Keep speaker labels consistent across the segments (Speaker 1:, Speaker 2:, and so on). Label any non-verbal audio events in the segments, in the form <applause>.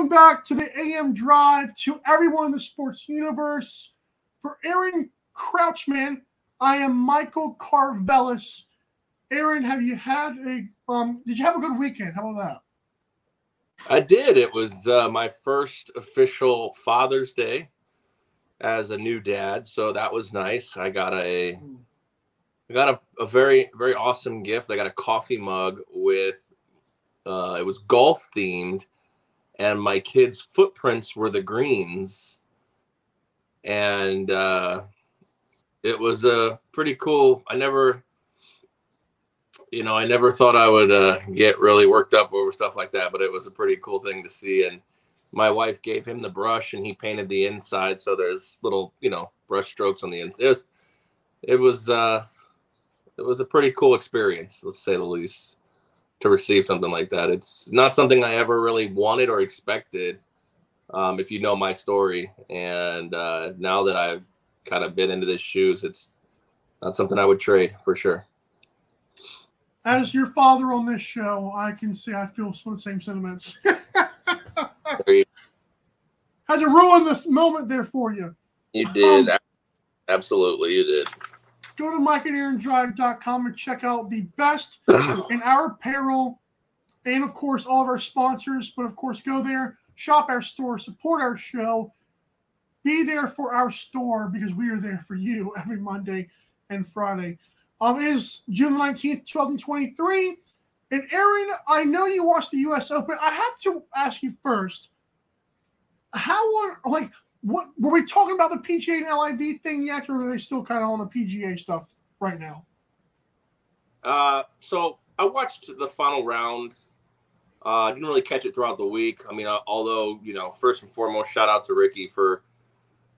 Speaker 1: Welcome back to the AM Drive to everyone in the sports universe. For Aaron Crouchman, I am Michael Carvelis. Aaron, have you had a um did you have a good weekend? How about that?
Speaker 2: I did. It was uh, my first official Father's Day as a new dad, so that was nice. I got a, I got a, a very very awesome gift. I got a coffee mug with, uh, it was golf themed, and my kids' footprints were the greens, and uh, it was a pretty cool. I never you know, I never thought I would uh, get really worked up over stuff like that, but it was a pretty cool thing to see. And my wife gave him the brush, and he painted the inside, so there's little, you know, brush strokes on the inside. It was, it was, uh, it was a pretty cool experience, let's say the least, to receive something like that. It's not something I ever really wanted or expected. Um, if you know my story, and uh, now that I've kind of been into this shoes, it's not something I would trade for sure.
Speaker 1: As your father on this show, I can say I feel some of the same sentiments. <laughs> Had to ruin this moment there for you.
Speaker 2: you did, absolutely, you did.
Speaker 1: Go to mikeandaarondrive.com and check out the best <clears throat> in our apparel and of course all of our sponsors. But of course go there shop our store support our show. Be there for our store because we are there for you every monday and friday. Um it is june 19th 2023 and aaron i know you watched the us open. I have to ask you first how on like what were we talking about the PGA and LIV thing yet, or are they still kind of on the PGA stuff right now?
Speaker 2: Uh, so I watched the final round. Uh, didn't really catch it throughout the week. I mean, uh, although you know, first and foremost, shout out to Ricky for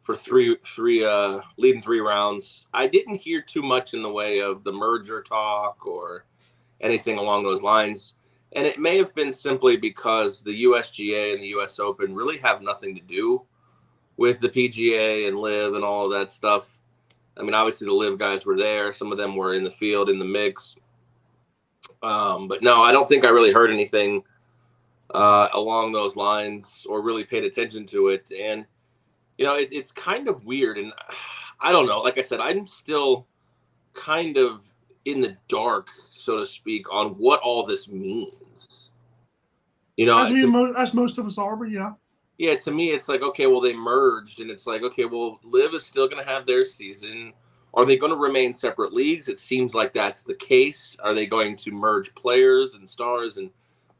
Speaker 2: for three three uh leading three rounds. I didn't hear too much in the way of the merger talk or anything along those lines. And it may have been simply because the USGA and the US Open really have nothing to do with the PGA and LIV and all of that stuff. I mean, obviously the LIV guys were there. Some of them were in the field in the mix. Um, but no, I don't think I really heard anything uh, along those lines or really paid attention to it. And you know, it, it's kind of weird. And I don't know. Like I said, I'm still kind of in the dark, so to speak, on what all this means. You know,
Speaker 1: as, we,
Speaker 2: to-
Speaker 1: mo- as most of us are, but yeah.
Speaker 2: Yeah, to me, it's like, okay, well, they merged, and it's like, okay, well, LIV is still going to have their season. Are they going to remain separate leagues? It seems like that's the case. Are they going to merge players and stars? And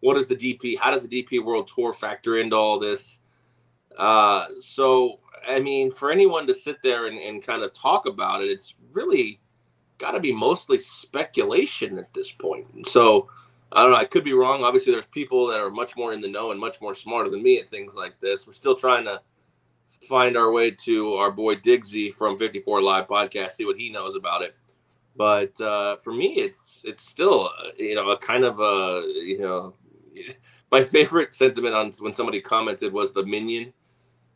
Speaker 2: what is the DP? How does the DP World Tour factor into all this? Uh, so, I mean, for anyone to sit there and, and kind of talk about it, it's really got to be mostly speculation at this point. And so, I don't know. I could be wrong. Obviously, there's people that are much more in the know and much more smarter than me at things like this. We're still trying to find our way to our boy Diggsy from 54 Live Podcast, see what he knows about it. But uh, for me, it's it's still uh, you know a kind of a you know <laughs> my favorite sentiment on when somebody commented was the minion.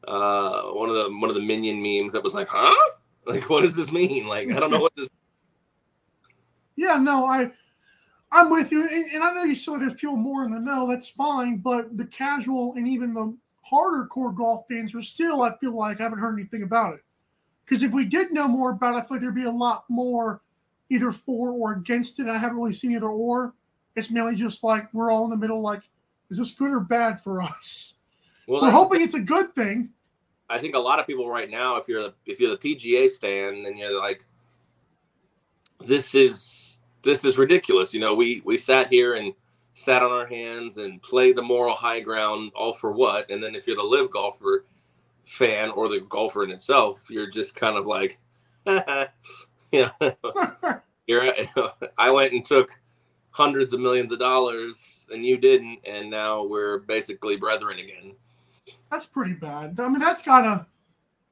Speaker 2: Uh, one of the one of the minion memes that was like, huh? <laughs> Like, what does this mean? Like, I don't know what this.
Speaker 1: Yeah, no, I I'm with you. And, and I know you said there's people more in the know, that's fine, but the casual and even the harder core golf fans are still, I feel like, I haven't heard anything about it. Because if we did know more about it, I feel like there'd be a lot more either for or against it. I haven't really seen either or. It's mainly just like we're all in the middle, like, is this good or bad for us?
Speaker 2: Well,
Speaker 1: We're hoping it's a good thing.
Speaker 2: I think a lot of people right now, if you're the if you're the PGA stand, then you're like, this is this is ridiculous. You know, we we sat here and sat on our hands and played the moral high ground, all for what? And then if you're the LIV golfer fan or the golfer in itself, you're just kind of like, <laughs> you know, <laughs> you're <laughs> I went and took hundreds of millions of dollars and you didn't, and now we're basically brethren again.
Speaker 1: That's pretty bad. I mean, that's gotta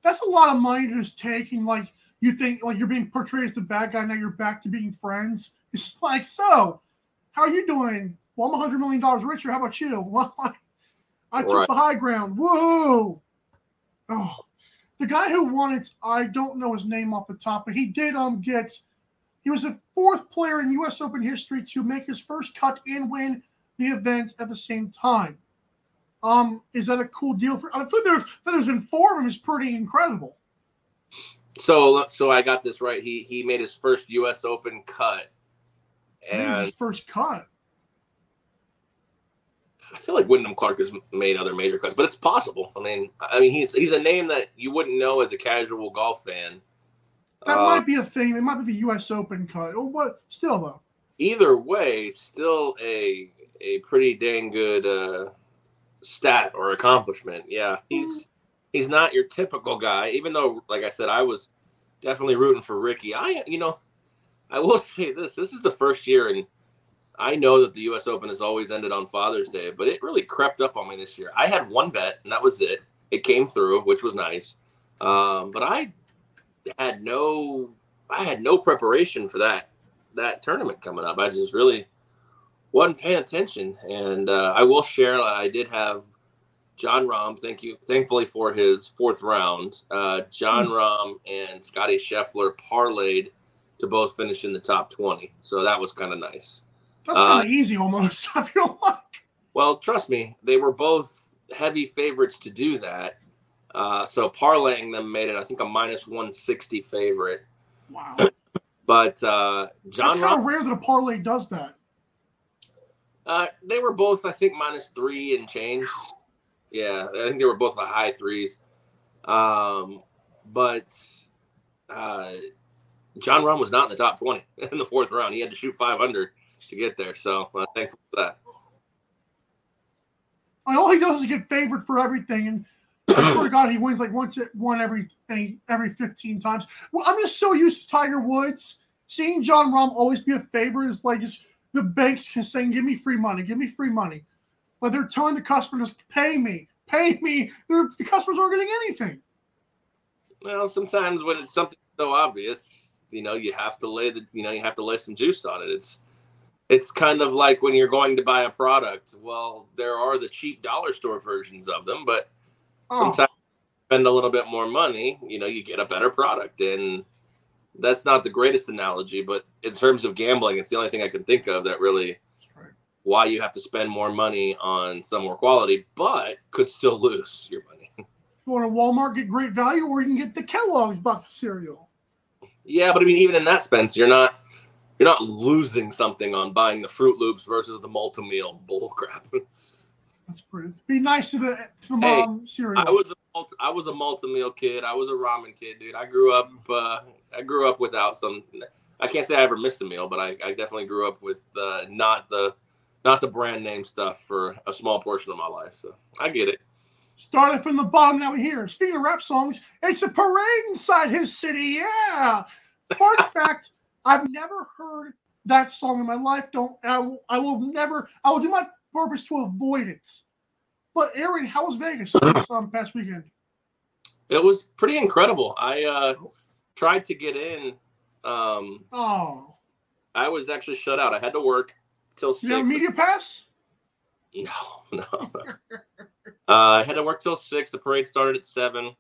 Speaker 1: that's a lot of money just take and like you think like you're being portrayed as the bad guy, now you're back to being friends. It's <laughs> like, so how are you doing? Well, I'm a hundred million dollars richer. How about you? <laughs> Well, I, I took
Speaker 2: Right.
Speaker 1: the high ground. Whoa. Oh, the guy who won it, I don't know his name off the top, but he did um get he was the fourth player in US Open history to make his first cut and win the event at the same time. Um, is that a cool deal for? I think there's that there's been four of them is pretty incredible.
Speaker 2: So, so I got this right. He he made his first U.S. Open cut, and
Speaker 1: his first cut.
Speaker 2: I feel like Wyndham Clark has made other major cuts, but it's possible. I mean, I mean, he's he's a name that you wouldn't know as a casual golf fan.
Speaker 1: That
Speaker 2: Uh,
Speaker 1: might be a thing. It might be the U.S. Open cut. or what? still though,
Speaker 2: either way, still a a pretty dang good uh, stat or accomplishment. Yeah, he's he's not your typical guy. Even though, like I said, I was definitely rooting for Ricky. I, you know, I will <laughs> say this: this is the first year, and I know that the U.S. Open has always ended on Father's Day, but it really crept up on me this year. I had one bet, and that was it. It came through, which was nice. Um, but I had no, I had no preparation for that that tournament coming up. I just really wasn't paying attention, and uh, I will share that I did have Jon Rahm. Thank you, thankfully for his fourth round. Uh, Jon Rahm and Scotty Scheffler parlayed to both finish in the top twenty, so that was kind of nice.
Speaker 1: that's
Speaker 2: Uh,
Speaker 1: kind of easy almost. <laughs> I feel like.
Speaker 2: Well, trust me, they were both heavy favorites to do that. Uh, so parlaying them made it, I think, a minus 160 favorite.
Speaker 1: Wow, <coughs>
Speaker 2: But uh, John
Speaker 1: that's kind of rare that a parlay does that.
Speaker 2: uh, they were both, I think, minus three and change. Yeah, I think they were both the high threes. Um, but uh, Jon Rahm was not in the top 20 <laughs> in the fourth round. He had to shoot 500 to get there. So uh, thankful for that.
Speaker 1: Mean, all he does is get favored for everything, and I <clears throat> swear to God, he wins like once one every every fifteen times. Well, I'm just so used to Tiger Woods seeing Jon Rahm always be a favorite. Is like just the banks just saying, "Give me free money, give me free money," but they're telling the customers, "Pay me, pay me." They're, the customers aren't getting anything.
Speaker 2: Well, sometimes when it's something so obvious, you know, you have to lay the, you know, you have to lay some juice on it. It's, it's kind of like when you're going to buy a product. Well, there are the cheap dollar store versions of them, but
Speaker 1: Oh,
Speaker 2: sometimes you spend a little bit more money, you know, you get a better product. And that's not the greatest analogy, but in terms of gambling, it's the only thing I can think of that really. Why you have to spend more money on some more quality, but could still lose your money. <laughs>
Speaker 1: You want to Walmart get great value, or you can get the Kellogg's box of cereal.
Speaker 2: Yeah, but I mean, even in that sense, you're not you're not losing something on buying the Froot Loops versus the Malt-O-Meal <laughs> bullcrap.
Speaker 1: That's pretty. Be nice to the to the
Speaker 2: Hey,
Speaker 1: mom cereal.
Speaker 2: I was a multi, I was a Malt-O-Meal kid. I was a ramen kid, dude. I grew up uh, I grew up without some. I can't say I ever missed a meal, but I, I definitely grew up with uh, not the not the brand name stuff for a small portion of my life. So I get it.
Speaker 1: Started from the bottom, now we're here. Speaking of rap songs, it's a parade inside his city. Yeah. Fun <laughs> fact: I've never heard that song in my life. Don't I will, I will never. I will do my purpose to avoid it. But Aaron, how was Vegas this <clears throat> um, past weekend?
Speaker 2: It was pretty incredible. I uh, tried to get in. Um,
Speaker 1: Oh,
Speaker 2: I was actually shut out. I had to work till
Speaker 1: you have
Speaker 2: six.
Speaker 1: media pass?
Speaker 2: No, <laughs> no. uh, I had to work till six. The parade started at seven,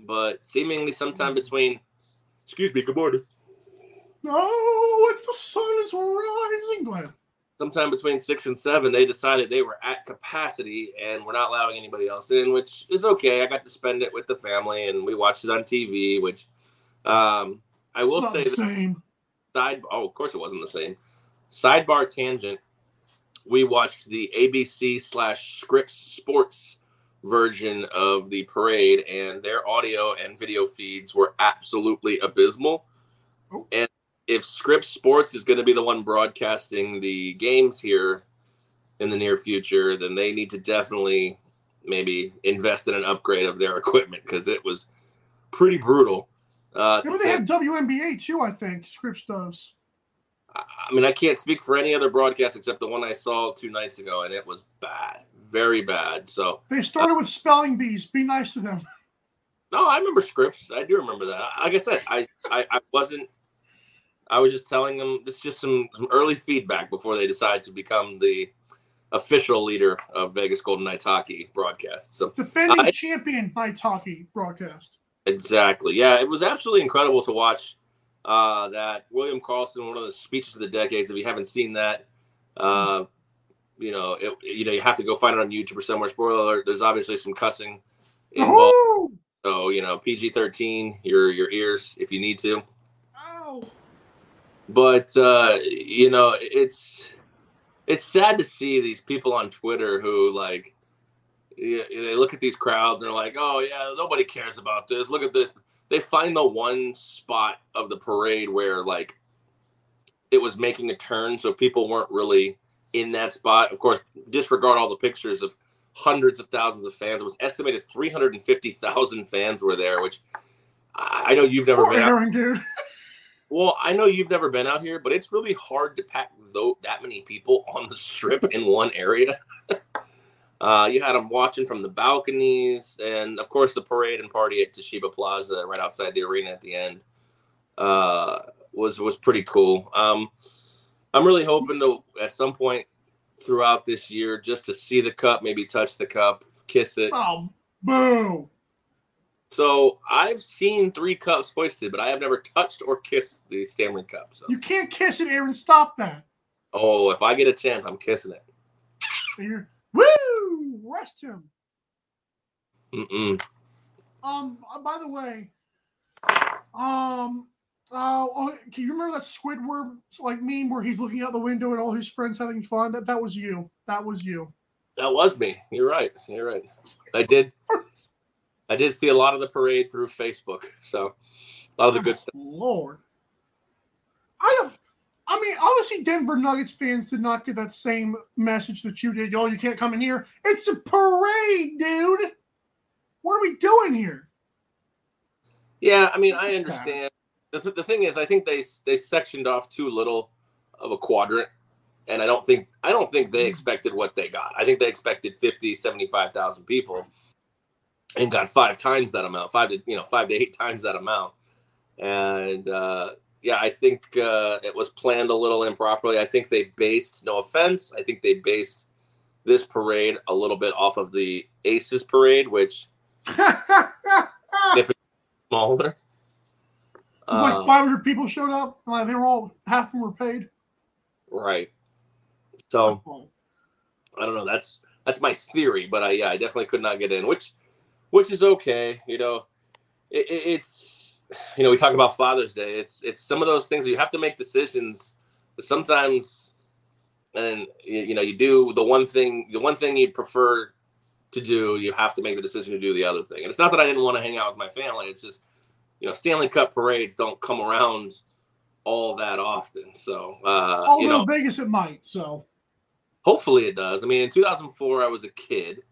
Speaker 2: but seemingly sometime between. Excuse me. Good morning.
Speaker 1: No, it's the sun is rising. Go ahead.
Speaker 2: Sometime between six and seven, they decided they were at capacity and we're not allowing anybody else in, which is okay. I got to spend it with the family and we watched it on TV. Which um, I will
Speaker 1: not
Speaker 2: say
Speaker 1: the
Speaker 2: that
Speaker 1: same.
Speaker 2: side. Oh, of course it wasn't the same. Sidebar tangent. We watched the ABC slash Scripps Sports version of the parade, and their audio and video feeds were absolutely abysmal.
Speaker 1: Oh.
Speaker 2: And if Scripps Sports is going to be the one broadcasting the games here in the near future, then they need to definitely maybe invest in an upgrade of their equipment because it was pretty brutal. Uh,
Speaker 1: Yeah, but they have WNBA too. I think Scripps does.
Speaker 2: I mean, I can't speak for any other broadcast except the one I saw two nights ago, and it was bad, very bad. So,
Speaker 1: They started uh, with spelling bees. Be nice to them.
Speaker 2: no, I remember Scripps. I do remember that. Like I said, I, I, I wasn't. I was just telling them this is just some, some early feedback before they decide to become the official leader of Vegas Golden Knights hockey broadcast. So,
Speaker 1: Defending
Speaker 2: I-
Speaker 1: champion Knights hockey broadcast.
Speaker 2: Exactly. Yeah, it was absolutely incredible to watch uh, that William Karlsson, one of the speeches of the decades. If you haven't seen that, uh, you know, it, you know, you have to go find it on YouTube or somewhere. Spoiler alert: there's obviously some cussing involved.
Speaker 1: Oh,
Speaker 2: So you know, PG-13, your your ears if you need to.
Speaker 1: ow.
Speaker 2: But uh, you know, it's it's sad to see these people on Twitter who like yeah, they look at these crowds and they're like, "Oh yeah, nobody cares about this. Look at this." They find the one spot of the parade where like it was making a turn, so people weren't really in that spot. Of course, disregard all the pictures of hundreds of thousands of fans. It was estimated 350,000 fans were there, which I know you've never
Speaker 1: Poor
Speaker 2: been out
Speaker 1: Aaron, dude.
Speaker 2: well, I know you've never been out here, but it's really hard to pack though that many people on the strip in one area. <laughs> uh, you had them watching from the balconies, and of course the parade and party at Toshiba Plaza, right outside the arena at the end, uh, was was pretty cool. Um, I'm really hoping to at some point throughout this year just to see the cup, maybe touch the cup, kiss it.
Speaker 1: Oh, boo.
Speaker 2: So I've seen three cups hoisted, but I have never touched or kissed the Stanley Cup. So.
Speaker 1: You can't kiss it, Aaron. Stop that.
Speaker 2: Oh, if I get a chance, I'm kissing it.
Speaker 1: You're- Woo! Rest him.
Speaker 2: Mm-mm.
Speaker 1: Um. uh, By the way, um. Uh, oh, can you remember that Squidward like meme where he's looking out the window at all his friends having fun? That that was you. That was you.
Speaker 2: That was me. You're right. You're right. I did. I did see a lot of the parade through Facebook. So a lot of the good stuff.
Speaker 1: Lord. I don't. I mean, obviously, Denver Nuggets fans did not get that same message that you did. Oh, you can't come in here. It's a parade, dude. What are we doing here?
Speaker 2: Yeah, I mean, I understand. The, th- the thing is, I think they they sectioned off too little of a quadrant, and I don't think I don't think they expected what they got. I think they expected 50, 75,000 people, and got five times that amount, five to you know five to eight times that amount, and uh, yeah, I think uh, it was planned a little improperly. I think they based, no offense, I think they based this parade a little bit off of the Aces parade, which <laughs> if
Speaker 1: it's
Speaker 2: smaller.
Speaker 1: like
Speaker 2: Uh,
Speaker 1: 500 people showed up. Like they were all half of them were paid.
Speaker 2: right. So I don't know. That's that's my theory, but I yeah, I definitely could not get in, which which is okay. You know, it, it, it's you know we talk about Father's Day. It's it's some of those things you have to make decisions. Sometimes, and you, you know, you do the one thing the one thing you prefer to do, you have to make the decision to do the other thing. And it's not that I didn't want to hang out with my family. It's just you know Stanley Cup parades don't come around all that often. So uh,
Speaker 1: Although
Speaker 2: you know
Speaker 1: Vegas it might. So
Speaker 2: Hopefully it does. I mean, in 2004, I was a kid,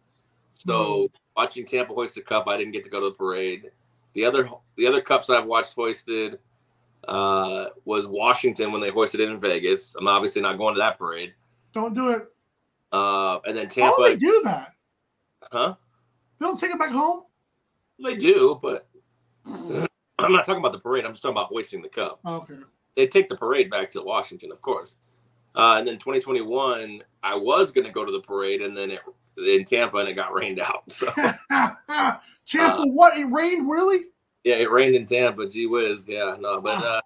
Speaker 2: so
Speaker 1: Mhm.
Speaker 2: watching Tampa hoist the cup, I didn't get to go to the parade. The other the other cups I've watched hoisted uh, was Washington when they hoisted it in Vegas. I'm obviously not going to that parade.
Speaker 1: don't do it.
Speaker 2: Uh, and then
Speaker 1: Tampa. Would they do that?
Speaker 2: huh?
Speaker 1: They don't take it back home.
Speaker 2: They do, but <clears throat> I'm not talking about the parade. I'm just talking about hoisting the cup.
Speaker 1: Okay.
Speaker 2: They take the parade back to Washington, of course. Uh, and then 2021, I was going to go to the parade, and then it in Tampa, and it got rained out. So. <laughs>
Speaker 1: Tampa,
Speaker 2: Uh,
Speaker 1: what? It rained really?
Speaker 2: Yeah, it rained in Tampa. Gee whiz. Yeah, no, but uh,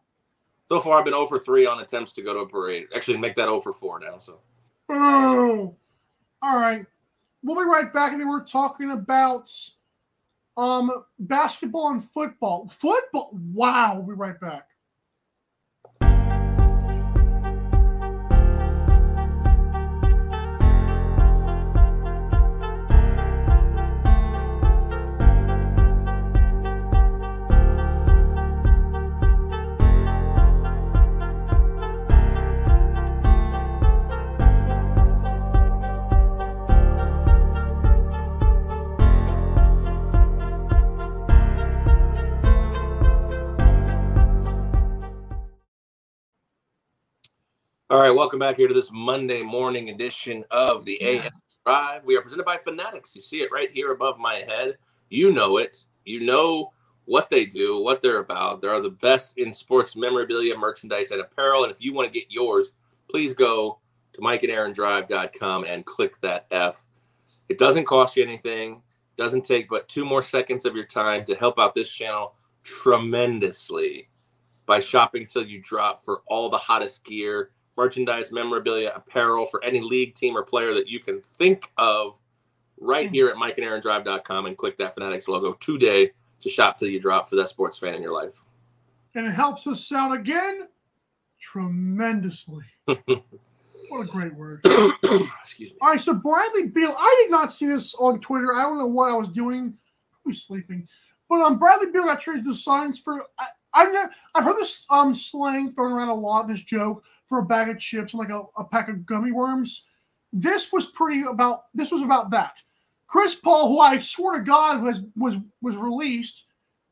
Speaker 2: so far I've been 0 for 3 on attempts to go to a parade. Actually, make that 0 for 4 now. So
Speaker 1: Boo. All right. We'll be right back, and then we're talking about um basketball and football. Football. Wow. We'll be right back.
Speaker 2: All right, welcome back here to this Monday morning edition of the AM Drive. We are presented by Fanatics. You see it right here above my head. You know it. You know what they do, what they're about. They are the best in sports memorabilia, merchandise, and apparel. And if you want to get yours, please go to mikeandaarondrive.com and click that F. It doesn't cost you anything, doesn't take but two more seconds of your time to help out this channel tremendously by shopping till you drop for all the hottest gear, merchandise, memorabilia, apparel for any league, team, or player that you can think of right here at mikeandaarondrive.com and click that Fanatics logo today to shop till you drop for that sports fan in your life.
Speaker 1: And it helps us out again tremendously. <laughs> what a great word. <coughs>
Speaker 2: Excuse me.
Speaker 1: All right, so Bradley Beal, I did not see this on Twitter. I don't know what I was doing. Probably sleeping. But um, Bradley Beal got traded to the Suns for. I've never, I've heard this um slang thrown around a lot. This joke for a bag of chips and like a, a pack of gummy worms. This was pretty about. This was about that. Chris Paul, who I swear to God was was was released,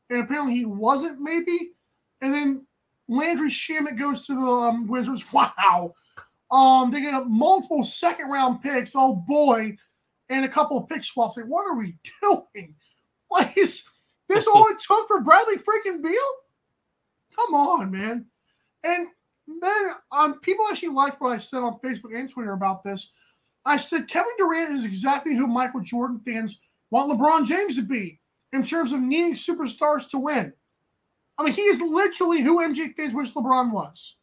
Speaker 1: and apparently he wasn't. Maybe, and then Landry Shamet goes to the um, Wizards. <laughs> Wow. Um, they get a multiple second round picks. Oh boy, and a couple of pick swaps. Like, what are we <laughs> doing? Like, is this <laughs> all it took for Bradley freaking Beal? Come on, man. And then um, people actually liked what I said on Facebook and Twitter about this. I said Kevin Durant is exactly who Michael Jordan fans want LeBron James to be in terms of needing superstars to win. I mean, he is literally who MJ fans wish LeBron was.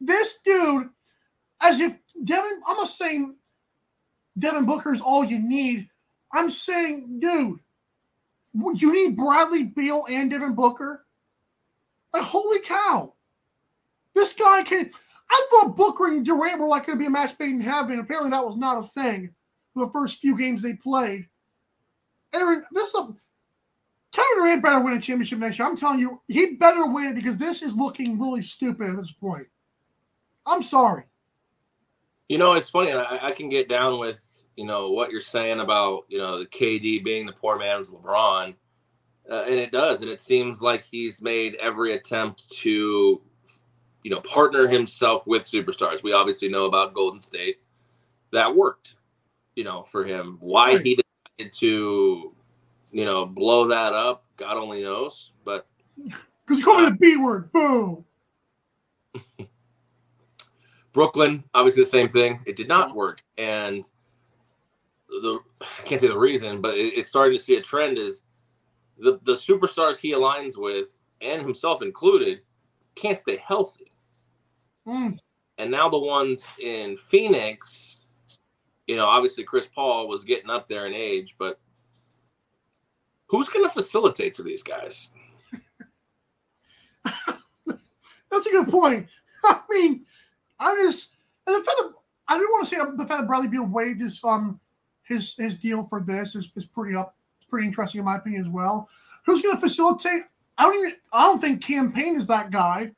Speaker 1: This dude, as if Devin, I'm not saying Devin Booker is all you need. I'm saying, dude, you need Bradley Beal and Devin Booker. Like, holy cow. This guy can. I thought Booker and Durant were like going to be a match made in heaven. Apparently, that was not a thing for the first few games they played. Aaron, this is a. Kevin Durant better win a championship next year. I'm telling you, he better win it because this is looking really stupid at this point. I'm sorry.
Speaker 2: You know, it's funny. I, I can get down with you know what you're saying about you know the KD being the poor man's LeBron, uh, and it does, and it seems like he's made every attempt to you know partner himself with superstars. We obviously know about Golden State, that worked, you know, for him. Why
Speaker 1: Right.
Speaker 2: he decided to you know blow that up, God only knows. But <laughs>
Speaker 1: Because you call me the B word. Boom. <laughs>
Speaker 2: Brooklyn, obviously the same thing. It did not work, and the I can't say the reason, but it, it's starting to see a trend is the the superstars he aligns with, and himself included, can't stay healthy.
Speaker 1: Mm.
Speaker 2: And now the ones in Phoenix, you know, obviously Chris Paul was getting up there in age, but who's going to facilitate to these guys? <laughs>
Speaker 1: That's a good point. <laughs> I mean, I just and the fact that I do want to say the fact that Bradley Beal waived his um his his deal for this is, is pretty up pretty interesting in my opinion as well. Who's going to facilitate? I don't even I don't think Cam Payne is that guy.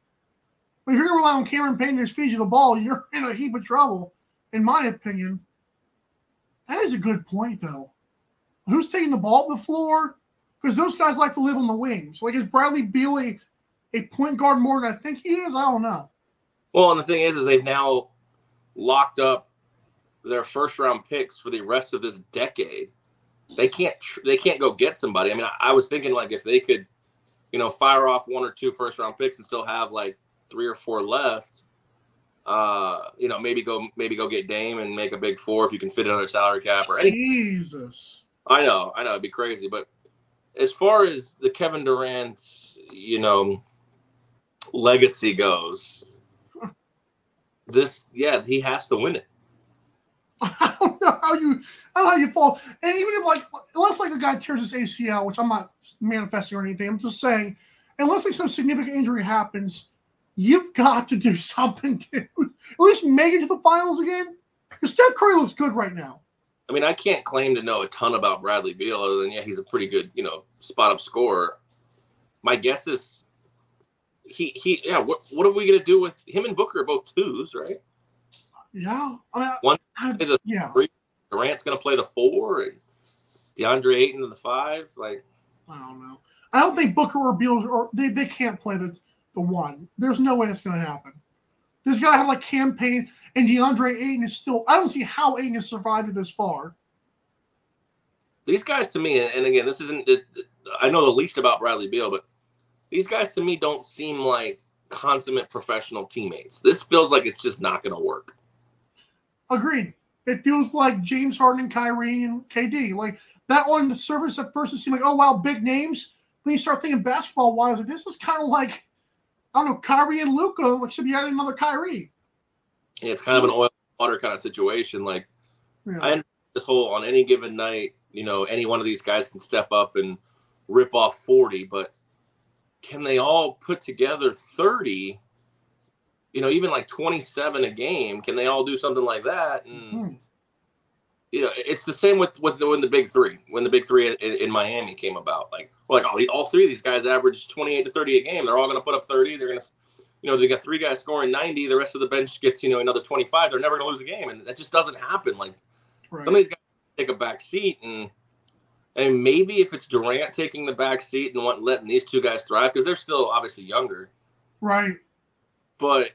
Speaker 1: But if you're going to rely on Cameron Payne to feed you the ball, you're <laughs> in a heap of trouble, in my opinion. That is a good point, though. Who's taking the ball up the floor? Because those guys like to live on the wings. Like, is Bradley Beal a, a point guard more than I think he is? I don't know.
Speaker 2: Well, and the thing is, is they've now locked up their first round picks for the rest of this decade. They can't tr- they can't go get somebody. I mean, I, I was thinking like if they could, you know, fire off one or two first round picks and still have like three or four left. Uh, you know, maybe go maybe go get Dame and make a big four if you can fit another salary cap or any.
Speaker 1: Jesus.
Speaker 2: I know, I know, it'd be crazy, but as far as the Kevin Durant, you know, legacy goes, this yeah, he has to win it. <laughs>
Speaker 1: I don't know how you I don't know how you fall. And even if like unless like a guy tears his ACL, which I'm not manifesting or anything, I'm just saying, unless like some significant injury happens, you've got to do <laughs> something, dude. At least make it to the finals again. Because Steph Curry looks good right now.
Speaker 2: I mean, I can't claim to know a ton about Bradley Beal other than yeah, he's a pretty good, you know, spot up scorer. My guess is he he yeah. What what are we gonna do with him and Booker are both twos, right?
Speaker 1: Yeah. I mean,
Speaker 2: One-
Speaker 1: Yeah.
Speaker 2: Durant's gonna play the four and DeAndre Ayton in the five. Like
Speaker 1: I don't know. I don't think Booker or Beal or they, they can't play the the one. There's no way that's going to happen. There's got to have like Cam Payne, and DeAndre Ayton is still. I don't see how Ayton has survived this far.
Speaker 2: These guys to me, and again, this isn't. It, I know the least about Bradley Beal, but these guys to me don't seem like consummate professional teammates. This feels like it's just not going to work.
Speaker 1: Agreed. It feels like James Harden and Kyrie and KD. Like that on the surface at first it seemed like, oh wow, big names. Then you start thinking basketball wise, like this is kind of like I don't know, Kyrie and Luka, like should be adding another Kyrie.
Speaker 2: Yeah, it's kind of an oil water kind of situation. Like
Speaker 1: Yeah.
Speaker 2: I understand this whole on any given night, you know, any one of these guys can step up and rip off 40, but can they all put together 30? You know, even like 27 a game, can they all do something like that? And
Speaker 1: Hmm.
Speaker 2: you know, it's the same with with the, when the big three, when the big three in, in Miami came about. Like, like all, all three of these guys average 28 to 30 a game. They're all going to put up 30. They're going to, you know, they got three guys scoring 90. The rest of the bench gets, you know, another 25. They're never going to lose a game. And that just doesn't happen. Like,
Speaker 1: Right.
Speaker 2: some of these guys take a back seat and and maybe if it's Durant taking the back seat and want, letting these two guys thrive because they're still obviously younger.
Speaker 1: right.
Speaker 2: But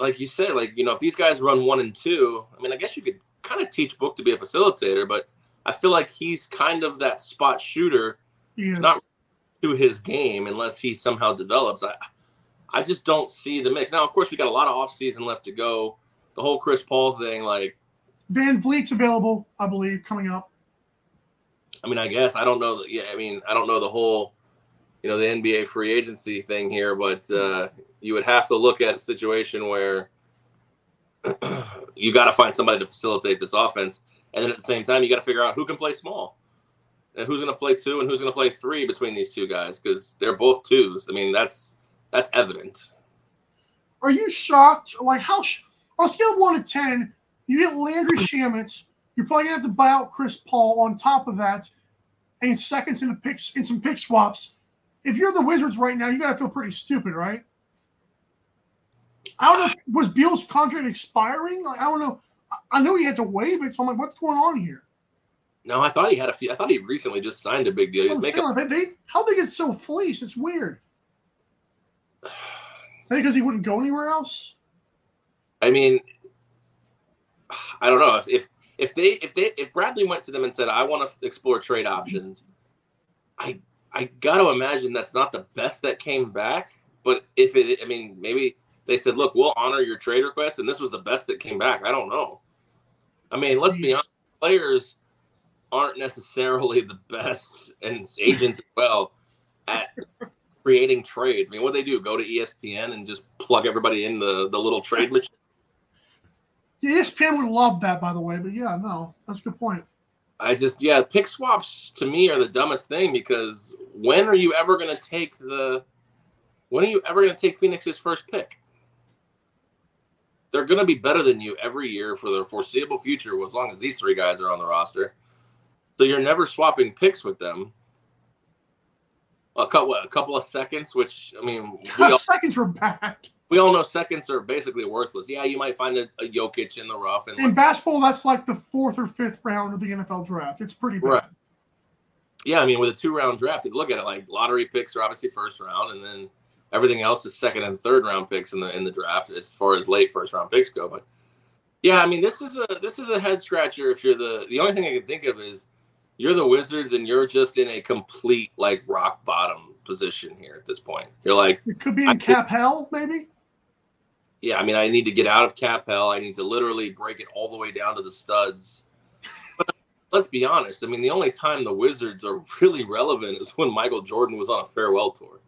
Speaker 2: like you said, like you know, if these guys run one and two, I mean, I guess you could kind of teach Book to be a facilitator, but I feel like he's kind of that spot shooter not to his game unless he somehow develops. I I just don't see the mix. Now, of course, we got a lot of offseason left to go. The whole Chris Paul thing, like,
Speaker 1: VanVleet's available, I believe, coming up.
Speaker 2: I mean, I guess I don't know. that- Yeah, I mean, I don't know the whole, you know, the NBA free agency thing here, but uh, you would have to look at a situation where <clears throat> you got to find somebody to facilitate this offense, and then at the same time, you got to figure out who can play small, and who's going to play two, and who's going to play three between these two guys because they're both twos. I mean, that's that's evident.
Speaker 1: Are you shocked? Like how sh- on a scale of one to ten, you get Landry Shamets. You're probably gonna have to buy out Chris Paul on top of that, and seconds in the picks in some pick swaps. If you're the Wizards right now, you gotta feel pretty stupid, right? I don't know. Was Beal's contract expiring? Like I don't know. I- know he had to waive it, so I'm like, what's going on here?
Speaker 2: No, I thought he had a few. I thought he recently just signed a big deal. He's making
Speaker 1: like, they, they, how they get so fleeced? It's weird. Because he wouldn't go anywhere else.
Speaker 2: I mean, I don't know if if if they if they if Bradley went to them and said, "I want to explore trade options," I I got to imagine that's not the best that came back. But if it, I mean, maybe they said, "Look, we'll honor your trade request," and this was the best that came back. I don't know. I mean, let's be honest, players aren't necessarily the best, and agents as well at creating trades. I mean, what they do? Go to ESPN and just plug everybody in the the little trade <laughs> machine.
Speaker 1: Yeah, ESPN would love that, by the way. But yeah, no, that's a good point.
Speaker 2: I just yeah, pick swaps to me are the dumbest thing because when are you ever going to take the when are you ever going to take Phoenix's first pick? They're going to be better than you every year for the foreseeable future as long as these three guys are on the roster. So you're never swapping picks with them. A couple, a couple of seconds, which I mean, we <laughs> all,
Speaker 1: Seconds were bad.
Speaker 2: We all know seconds are basically worthless. Yeah, you might find a, a Jokic in the rough, and
Speaker 1: In basketball, that's like the fourth or fifth round of the NFL draft. It's pretty bad.
Speaker 2: Right. Yeah, I mean, with a two round draft, if you look at it, like lottery picks are obviously first round, and then everything else is second and third round picks in the in the draft as far as late first round picks go. But yeah, I mean, this is a this is a head scratcher. If you're the the only thing I can think of is you're the Wizards and you're just in a complete like rock bottom position here at this point. You're like,
Speaker 1: It could be in
Speaker 2: think-
Speaker 1: cap hell, maybe.
Speaker 2: Yeah, I mean, I need to get out of cap hell. I need to literally break it all the way down to the studs. But let's be honest. I mean, the only time the Wizards are <laughs> really relevant is when Michael Jordan was on a farewell tour.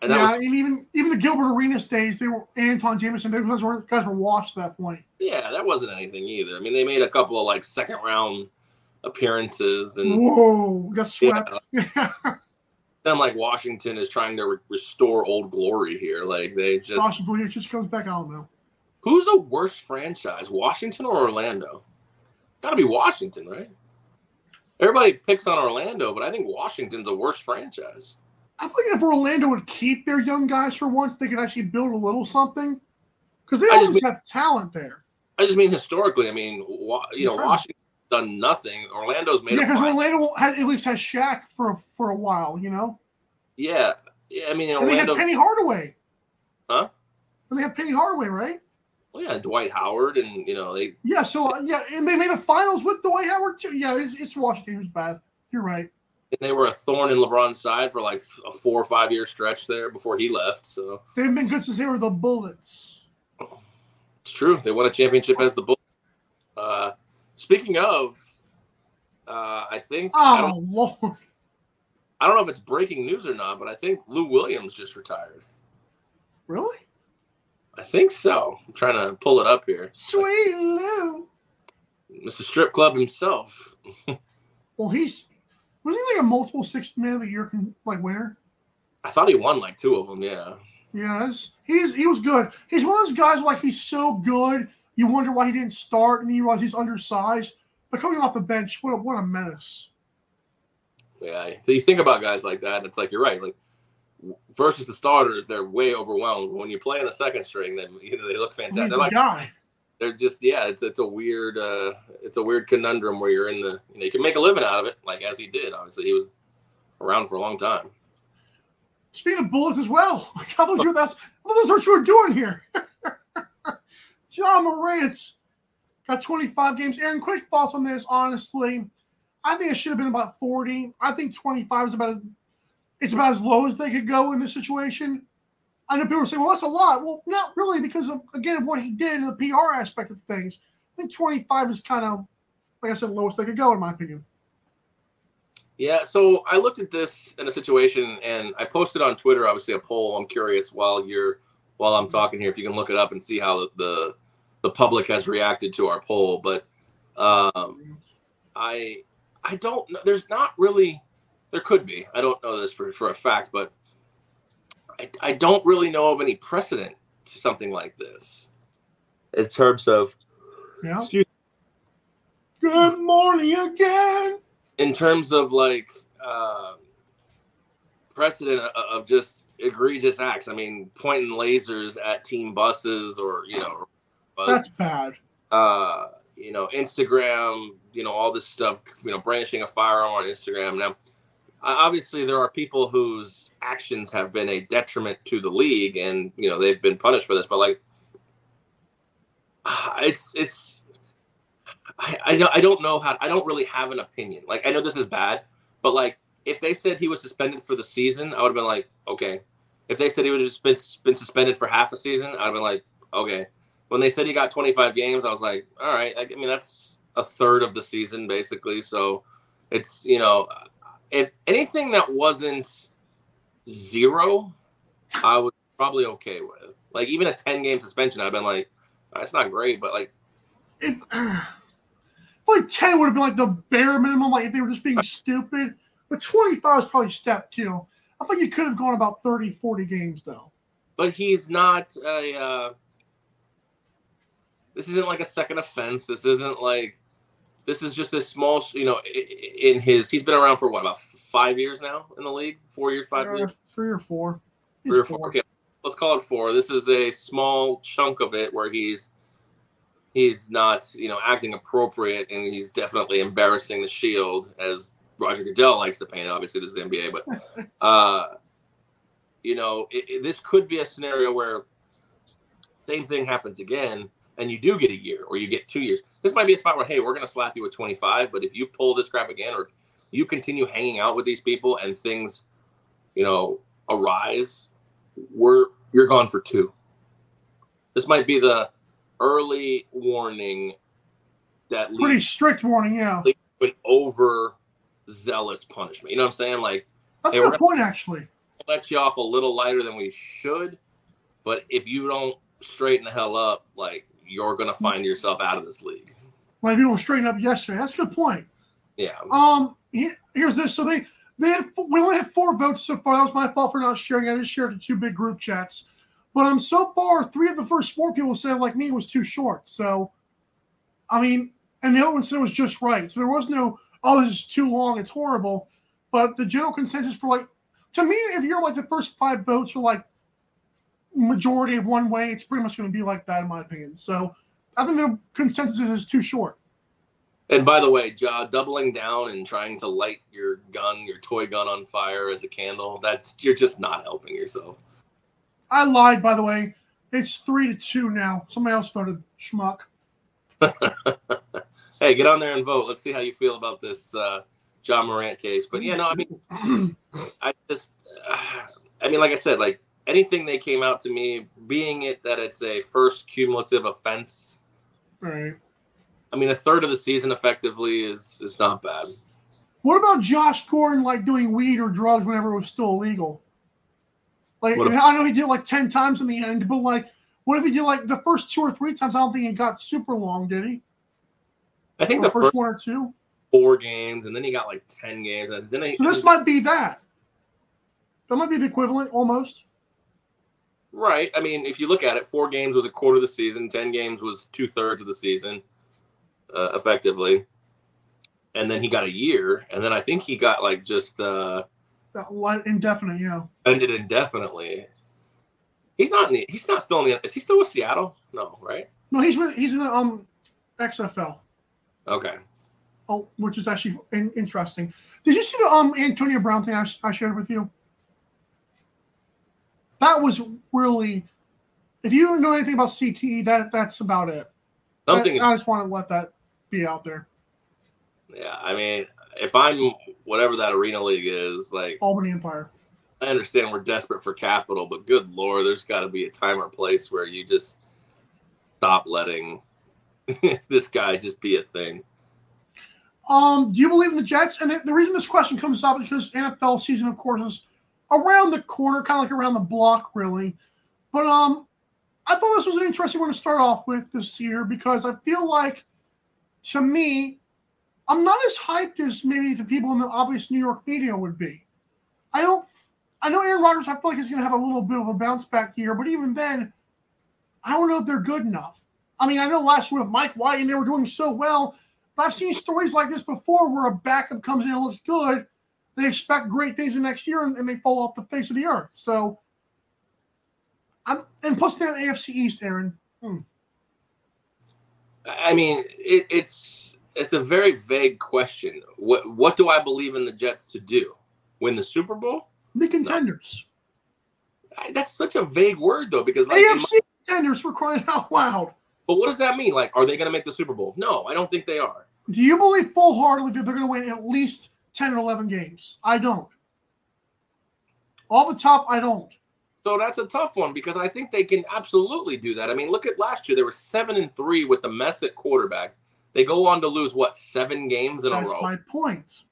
Speaker 2: And that
Speaker 1: yeah,
Speaker 2: was
Speaker 1: and even even the Gilbert Arenas days, they were Antawn Jamison. Those guys were guys were washed at that point.
Speaker 2: yeah, that wasn't anything either. I mean, they made a couple of like second round appearances and
Speaker 1: Whoa, got swept. <laughs>
Speaker 2: like Washington is trying to re- restore old glory here. Like they just
Speaker 1: it just comes back. I don't
Speaker 2: who's the worst franchise, Washington or Orlando? Got to be Washington, right? Everybody picks on Orlando, but I think Washington's a worse franchise.
Speaker 1: I think if Orlando would keep their young guys for once, they could actually build a little something. Because they always have talent there.
Speaker 2: I just mean historically. I mean, you know. Washington's done nothing. Orlando's made
Speaker 1: Yeah, because. Orlando has, at least has Shaq for for a while, you know.
Speaker 2: Yeah, yeah. I mean,
Speaker 1: And they had Penny Hardaway.
Speaker 2: Huh?
Speaker 1: And they have Penny Hardaway, right?
Speaker 2: Well, yeah, Dwight Howard, and you know they
Speaker 1: Yeah, so uh, yeah, and they made a finals with Dwight Howard too. Yeah, it's, it's Washington who's bad. You're right.
Speaker 2: and they were a thorn in LeBron's side for like a four or five year stretch there before he left. So
Speaker 1: They've been good since they were the Bullets.
Speaker 2: it's true they won a championship as the Bulls. Uh, speaking of, uh, I think I,
Speaker 1: Oh
Speaker 2: don't,
Speaker 1: Lord,
Speaker 2: I don't know if it's breaking news or not, but I think Lou Williams just retired.
Speaker 1: really?
Speaker 2: I think so. I'm trying to pull it up here.
Speaker 1: Sweet Lou.
Speaker 2: Mr. Strip Club himself. <laughs>
Speaker 1: Well, he's was he like a multiple six man of the year like winner?
Speaker 2: I thought he won like two of them. Yeah.
Speaker 1: Yes, he is. He was good. He's one of those guys like he's so good. You wonder why he didn't start, and then you realize he's undersized. But coming off the bench, what a, what a menace!
Speaker 2: Yeah. So you think about guys like that, and it's like you're right. Like versus the starters, they're way overwhelmed. When you play in the second string, then you know, they look fantastic.
Speaker 1: the
Speaker 2: They're like
Speaker 1: guy.
Speaker 2: they're just yeah. It's it's a weird uh it's a weird conundrum where you're in the you know you can make a living out of it like as he did. Obviously, he was around for a long time.
Speaker 1: Speaking of bullets as well, <laughs> I thought those were that's those what you were doing here. <laughs> Ja Morant's got 25 games. Aaron, quick thoughts on this. Honestly, I think it should have been about 40. I think 25 is about as it's about as low as they could go in this situation. I know people say, "Well, that's a lot." Well, not really, because of again of what he did in the PR aspect of things. I think 25 is kind of, like I said, lowest they could go in my opinion.
Speaker 2: Yeah, so I looked at this in a situation and I posted on Twitter obviously a poll. I'm curious while you're while I'm talking here if you can look it up and see how the the, the public has reacted to our poll. But um, I I don't know. There's not really there could be. I don't know this for for a fact, but I, I don't really know of any precedent to something like this in terms of
Speaker 1: Yeah.
Speaker 2: Excuse-
Speaker 1: Good morning again.
Speaker 2: in terms of like uh, precedent of- of just egregious acts. I mean, pointing lasers at team buses, or you know, but,
Speaker 1: That's bad.
Speaker 2: uh, you know, Instagram, you know, all this stuff. You know, brandishing a firearm on Instagram. Now, obviously, there are people whose actions have been a detriment to the league, and you know, they've been punished for this. But like, <sighs> it's it's I, I don't- I don't know how I don't really have an opinion. Like I know this is bad, but like if they said he was suspended for the season, I would have been like, okay. If they said he would have been, been suspended for half a season, I'd have been like, okay. When they said he got 25 games, I was like, all right. I, I mean, that's a third of the season basically. So it's you know, if anything that wasn't zero, I was probably okay with. Like even a 10 game suspension, I've been like, that's not great, but like
Speaker 1: It, <sighs> I feel like 10 would have been like the bare minimum, like if they were just being stupid. But 25 is probably step two. I think you could have gone about 30, 40 games, though.
Speaker 2: but he's not a uh, this isn't like a second offense. This isn't like this is just a small you know in his he's been around for what about five years now in the league? Four years five
Speaker 1: Uh,
Speaker 2: years
Speaker 1: three or four. He's
Speaker 2: three or four okay. Let's call it four. This is a small chunk of it where he's he's not you know acting appropriate and he's definitely embarrassing the shield as roger goodell likes to paint it. Obviously this is nba but <laughs> uh you know it, it- this could be a scenario where same thing happens again and you do get a year or you get two years this might be a spot where hey we're going to slap you with 25 but if you pull this crap again or you continue hanging out with these people and things you know arise we're you're gone for two this might be the early warning that
Speaker 1: Pretty
Speaker 2: leads
Speaker 1: strict warning, yeah.
Speaker 2: an over zealous punishment you know what i'm saying like
Speaker 1: That's
Speaker 2: Hey,
Speaker 1: a good point, actually.
Speaker 2: let you off a little lighter than we should. But if you don't straighten the hell up, like you're gonna find yourself out of this league.
Speaker 1: Like if you don't straighten up yesterday. That's a good point.
Speaker 2: Yeah.
Speaker 1: Um, he- here's this. So they they had we only had four votes so far. That was my fault for not sharing. I just shared the two big group chats. But um, so far, three of the first four people said like me it was too short. So, I mean, and the other one said it was just right. So there was no oh this is too long. It's horrible. But the general consensus for like to me, if you're like the first five votes are like majority of one way, it's pretty much going to be like that in my opinion. So I think the consensus is too short.
Speaker 2: And by the way, Ja, doubling down and trying to light your gun, your toy gun on fire as a candle, that's you're just not helping yourself.
Speaker 1: I lied, by the way. It's three to two now. Somebody else voted schmuck. <laughs>
Speaker 2: Hey, get on there and vote. Let's see how you feel about this uh, Ja Morant case. But yeah, no, I mean, <clears throat> I just, uh, I mean, like I said, like anything they came out to me, being it that it's a first cumulative offense.
Speaker 1: Right.
Speaker 2: I mean, a third of the season effectively is is not bad.
Speaker 1: What about Josh Gordon like doing weed or drugs whenever it was still illegal? Like
Speaker 2: if-
Speaker 1: I know he did like ten times in the end, but like what if he did like the first two or three times? I don't think he got super long, did he?
Speaker 2: I think
Speaker 1: Or
Speaker 2: the
Speaker 1: the first
Speaker 2: first
Speaker 1: one or two.
Speaker 2: four games, and then he got like ten games, and then he,
Speaker 1: So this might be that. That might be the equivalent almost.
Speaker 2: Right. I mean, if you look at it, four games was a quarter of the season, ten games was two thirds of the season, uh, effectively, and then he got a year, and then I think he got like just. uh
Speaker 1: That one indefinite, yeah.
Speaker 2: ended indefinitely. He's not in the. He's not still in the. Is he still with Seattle? No, right?
Speaker 1: No, he's with he's in the um XFL.
Speaker 2: Okay.
Speaker 1: Oh, which is actually in, interesting. Did you see the um Antonio Brown thing I, I shared with you? That was really, if you don't know anything about CTE, that that's about it.
Speaker 2: Something.
Speaker 1: I, I just want to let that be out there.
Speaker 2: yeah. I mean, if I'm whatever that arena league is, like
Speaker 1: Albany Empire.
Speaker 2: I understand we're desperate for capital, but good lord, there's got to be a time or place where you just stop letting <laughs> this guy just be a thing.
Speaker 1: Um, do you believe in the Jets? And the, the reason this question comes up is because NFL season, of course, is around the corner, kind of like around the block, really. But um, I thought this was an interesting one to start off with this year because I feel like, to me, I'm not as hyped as maybe the people in the obvious New York media would be. I don't. I know Aaron Rodgers. I feel like he's going to have a little bit of a bounce back year, but even then, I don't know if they're good enough. I mean, I know last year with Mike White, and they were doing so well. But I've seen stories like this before where a backup comes in and looks good. They expect great things the next year and, and they fall off the face of the earth. So, I'm and plus they're in the AFC East, Aaron. Hmm.
Speaker 2: I mean, it, it's it's a very vague question. What what do I believe in the Jets to do? Win the Super Bowl?
Speaker 1: The contenders.
Speaker 2: I, that's such a vague word though, because like, in my-
Speaker 1: AFC contenders for crying out loud.
Speaker 2: but what does that mean? Like, are they going to make the Super Bowl? No, I don't think they are.
Speaker 1: Do you believe full heartedly that they're going to win at least 10 or 11 games? I don't. All the top, I don't.
Speaker 2: So that's a tough one because I think they can absolutely do that. I mean, look at last year; they were seven and three with the mess at quarterback. They go on to lose what seven games in a row.
Speaker 1: That's my point.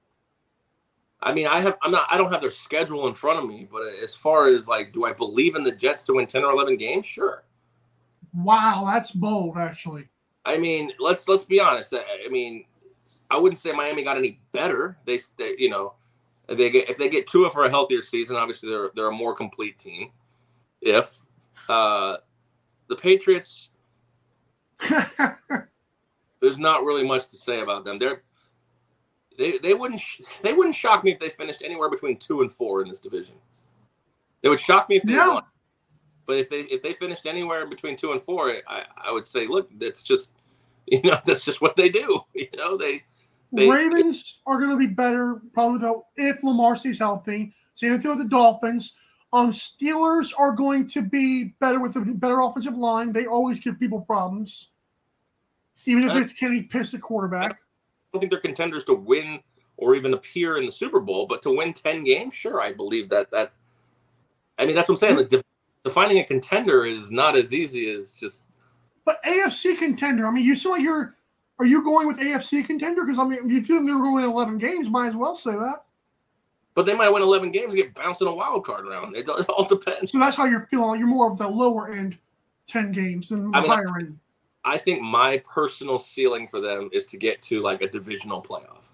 Speaker 2: I mean, I have I'm not I don't have their schedule in front of me, but as far as like, do I believe in the Jets to win ten or eleven games? Sure.
Speaker 1: Wow, that's bold, actually.
Speaker 2: I mean, let's let's be honest. I, I mean, I wouldn't say Miami got any better. They, they you know, they get if they get Tua for a healthier season, obviously they're they're a more complete team. If uh, the Patriots, <laughs> there's not really much to say about them. They're they they wouldn't sh- they wouldn't shock me if they finished anywhere between two and four in this division. They would shock me if they
Speaker 1: Yeah.
Speaker 2: won. But if they if they finished anywhere between two and four, I, I would say, look, that's just <laughs> you know that's just what they do. You know they They-
Speaker 1: Ravens are going to be better probably though if Lamar stays healthy. Same thing with the Dolphins. Um, Steelers are going to be better with a better offensive line. They always give people problems, even if it's Kenny Piss at quarterback.
Speaker 2: I don't think they're contenders to win or even appear in the Super Bowl, but to win ten games, sure, I believe that. That I mean, that's what I'm saying. Like, de- defining a contender is not as easy as just
Speaker 1: But AFC contender. I mean, you seem like you're. Are you going with AFC contender? Because I mean, if you feel they were going to win 11 games, might as well say that.
Speaker 2: But they might win 11 games and get bounced in a wild card round. It, it all depends.
Speaker 1: So that's how you're feeling. You're more of the lower end 10 games than the
Speaker 2: I mean,
Speaker 1: higher end.
Speaker 2: I think my personal ceiling for them is to get to like a divisional playoff.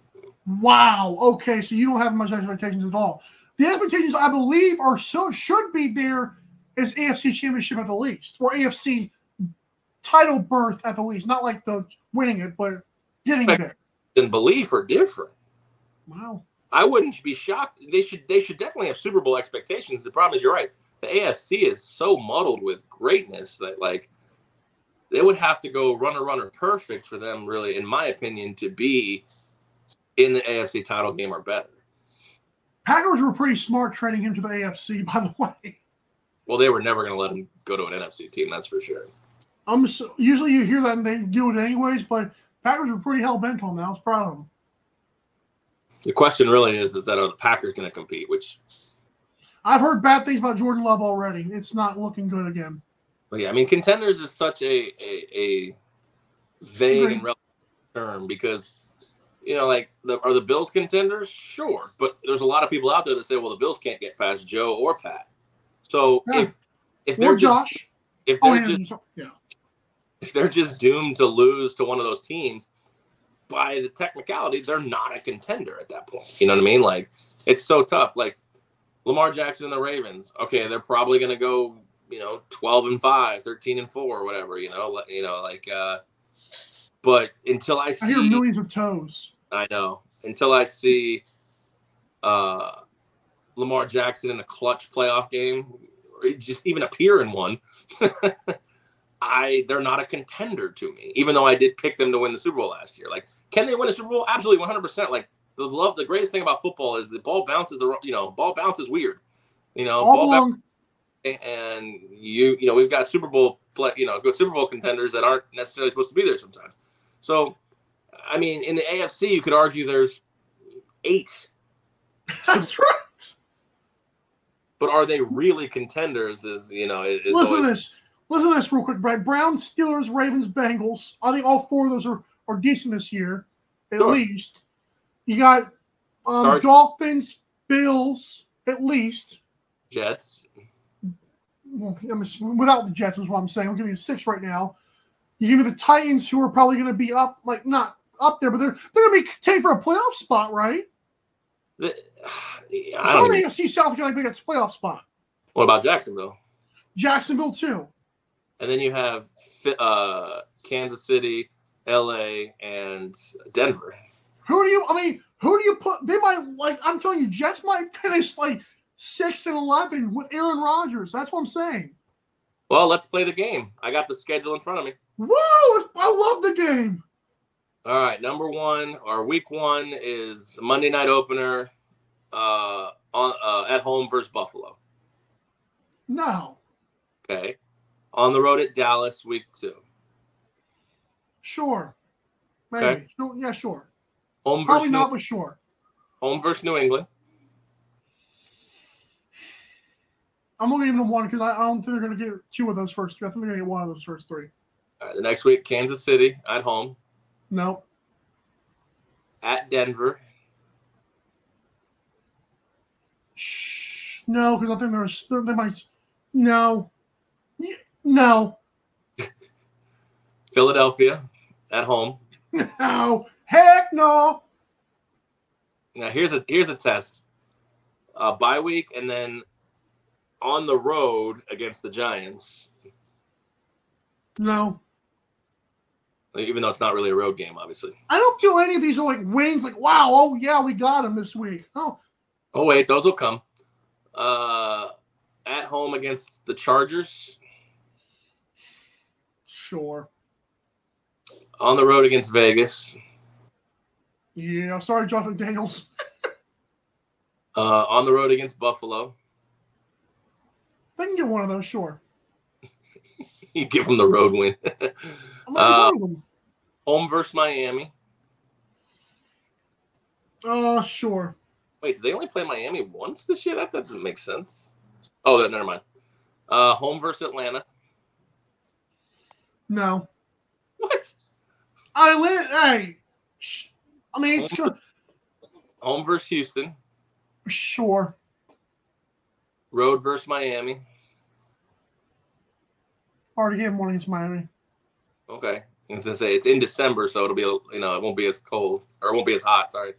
Speaker 1: Wow. Okay, so you don't have much expectations at all. The expectations, I believe, are so should be there as AFC Championship at the least, or AFC title berth at the least. Not like the winning it, but getting there.
Speaker 2: And belief are different.
Speaker 1: Wow.
Speaker 2: I wouldn't be shocked. They should they should definitely have Super Bowl expectations. The problem is you're right. The AFC is so muddled with greatness that like they would have to go runner runner perfect for them really in my opinion to be in the AFC title game or better.
Speaker 1: Packers were pretty smart trading him to the AFC, <laughs> by the way.
Speaker 2: Well, they were never going to let him go to an NFC team. That's for sure.
Speaker 1: I'm so, usually you hear that and they do it anyways, but Packers were pretty hell bent on that. I was proud of them.
Speaker 2: The question really is: is that are the Packers going to compete? Which,
Speaker 1: I've heard bad things about Jordan Love already. It's not looking good again.
Speaker 2: But yeah, I mean, contenders is such a a, a vague
Speaker 1: Agreed.
Speaker 2: and relative term because you know, like, the, are the Bills contenders? Sure, but there's a lot of people out there that say, well, the Bills can't get past Joe or Pat. So
Speaker 1: Yeah.
Speaker 2: if if they're
Speaker 1: Or
Speaker 2: just
Speaker 1: Josh.
Speaker 2: if
Speaker 1: Oh,
Speaker 2: they're
Speaker 1: yeah,
Speaker 2: just
Speaker 1: yeah.
Speaker 2: If <laughs> they're just doomed to lose to one of those teams, by the technicality, they're not a contender at that point. You know what I mean? Like it's so tough. Like Lamar Jackson and the Ravens, okay, they're probably gonna go, you know, 12 and 5, 13 and 4, or whatever, you know, like you know, like uh but until I see
Speaker 1: I hear millions of toes.
Speaker 2: I know. Until I see uh Lamar Jackson in a clutch playoff game, or just even appear in one, <laughs> I they're not a contender to me. Even though I did pick them to win the Super Bowl last year. Like, can they win a Super Bowl? Absolutely, one hundred percent. Like the love, the greatest thing about football is the ball bounces. The you know, ball bounces weird. You know,
Speaker 1: All
Speaker 2: ball bounce,
Speaker 1: along,
Speaker 2: and you you know we've got Super Bowl play. You know, good Super Bowl contenders that aren't necessarily supposed to be there sometimes. So, I mean, in the AFC, you could argue there's eight <laughs>
Speaker 1: that's right.
Speaker 2: but are they really contenders? Is you know, is
Speaker 1: Listen to
Speaker 2: always,
Speaker 1: this. Listen to this real quick, Brad. Browns, Steelers, Ravens, Bengals. I think all four of those are, are decent this year, at
Speaker 2: Sure.
Speaker 1: least. You got um, Dolphins, Bills, at least.
Speaker 2: Jets.
Speaker 1: Well, I mean, without the Jets is what I'm saying. I'm giving you six right now. You give me the Titans, who are probably going to be up, like not up there, but they're they're going to be contending for a playoff spot, right?
Speaker 2: The, I don't
Speaker 1: of
Speaker 2: even,
Speaker 1: the AFC South going to be its playoff spot.
Speaker 2: what about Jacksonville?
Speaker 1: Jacksonville too.
Speaker 2: And then you have uh, Kansas City, L.A., and Denver.
Speaker 1: Who do you? I mean, who do you put? They might like. I'm telling you, Jets might <laughs> finish like six and eleven with Aaron Rodgers. That's what I'm saying.
Speaker 2: Well, let's play the game. I got the schedule in front of me.
Speaker 1: Woo! I love the game.
Speaker 2: All right, number one or week one is Monday night opener uh, on uh, at home versus Buffalo.
Speaker 1: No,
Speaker 2: Okay, on the road at Dallas, week two.
Speaker 1: sure, maybe.
Speaker 2: Okay.
Speaker 1: Sure, yeah, sure.
Speaker 2: Home versus
Speaker 1: Probably
Speaker 2: New,
Speaker 1: not, but sure.
Speaker 2: home versus New England.
Speaker 1: I'm only giving them one because I, I don't think they're going to get two of those first three. I think they're going to get one of those first three.
Speaker 2: All right, the next week, Kansas City at home,
Speaker 1: No,
Speaker 2: at Denver,
Speaker 1: Shh, no, because I think there's they might. No, no,
Speaker 2: Philadelphia at home.
Speaker 1: no, heck no.
Speaker 2: Now here's a here's a test. Uh, bye week and then on the road against the Giants,
Speaker 1: No,
Speaker 2: even though it's not really a road game, obviously.
Speaker 1: I don't feel any of these are like wins. Like, wow, oh yeah, we got him this week. Oh,
Speaker 2: Oh wait, those will come. Uh, at home against the Chargers,
Speaker 1: sure.
Speaker 2: on the road against Vegas,
Speaker 1: Yeah, sorry, Jonathan Daniels. <laughs>
Speaker 2: uh, on the road against Buffalo.
Speaker 1: They can get one of those, sure. <laughs>
Speaker 2: you give them the road win. <laughs>
Speaker 1: I'm
Speaker 2: Uh,
Speaker 1: one of them.
Speaker 2: home versus Miami.
Speaker 1: Uh, sure.
Speaker 2: Wait, do they only play Miami once this year? That doesn't make sense. Oh, never mind. Uh, home versus Atlanta.
Speaker 1: No.
Speaker 2: What?
Speaker 1: I live. Hey, sh- I mean, it's good.
Speaker 2: Home versus Houston.
Speaker 1: Sure.
Speaker 2: Road versus Miami.
Speaker 1: Already him one against Miami.
Speaker 2: Okay. I was gonna say it's in December, so it'll be you know it won't be as cold or it won't be as hot. Sorry.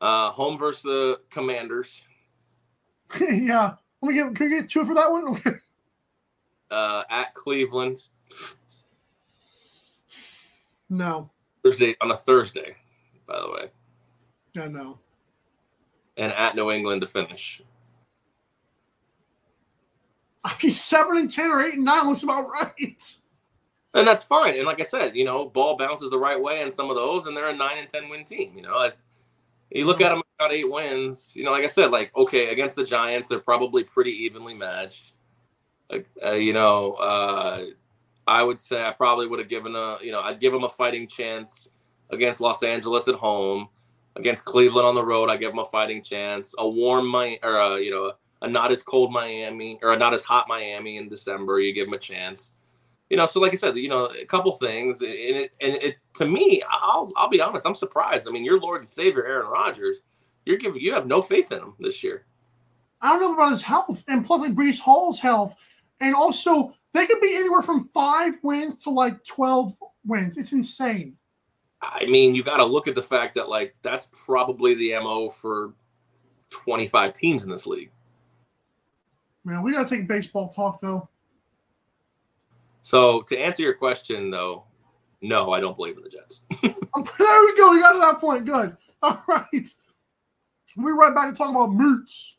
Speaker 2: Uh, home versus the Commanders. <laughs>
Speaker 1: yeah. Let me get. Can we get two for that one? <laughs>
Speaker 2: Uh, at Cleveland
Speaker 1: No.
Speaker 2: Thursday on a Thursday, by the way,
Speaker 1: Yeah, no.
Speaker 2: and at New England to finish.
Speaker 1: I mean, seven and ten or eight and nine looks about right.
Speaker 2: And that's fine. And like I said, you know, ball bounces the right way in some of those, and they're a nine and ten win team. You know, like, you look at them got eight wins. You know, like I said, like okay, against the Giants, they're probably pretty evenly matched. uh, uh, you know, uh, I would say I probably would have given a, you know, I'd give him a fighting chance against Los Angeles at home, against Cleveland on the road. I give him a fighting chance. A warm, my or a, you know, a not as cold Miami or a not as hot Miami in December. You give him a chance. You know, so like I said, you know, a couple things, and it, and it to me, I'll I'll be honest, I'm surprised. I mean, your Lord and Savior Aaron Rodgers, you're giving you have no faith in him this year.
Speaker 1: I don't know about his health, and plus like Breece Hall's health, and also they could be anywhere from five wins to like twelve wins. It's insane.
Speaker 2: I mean, you got to look at the fact that like that's probably the mo for 25 teams in this league.
Speaker 1: Man, we gotta take baseball talk though.
Speaker 2: So to answer your question, though, no, I don't believe in the Jets. <laughs>
Speaker 1: There we go. We got to that point. Good. All right. We're right back to talk about Moots.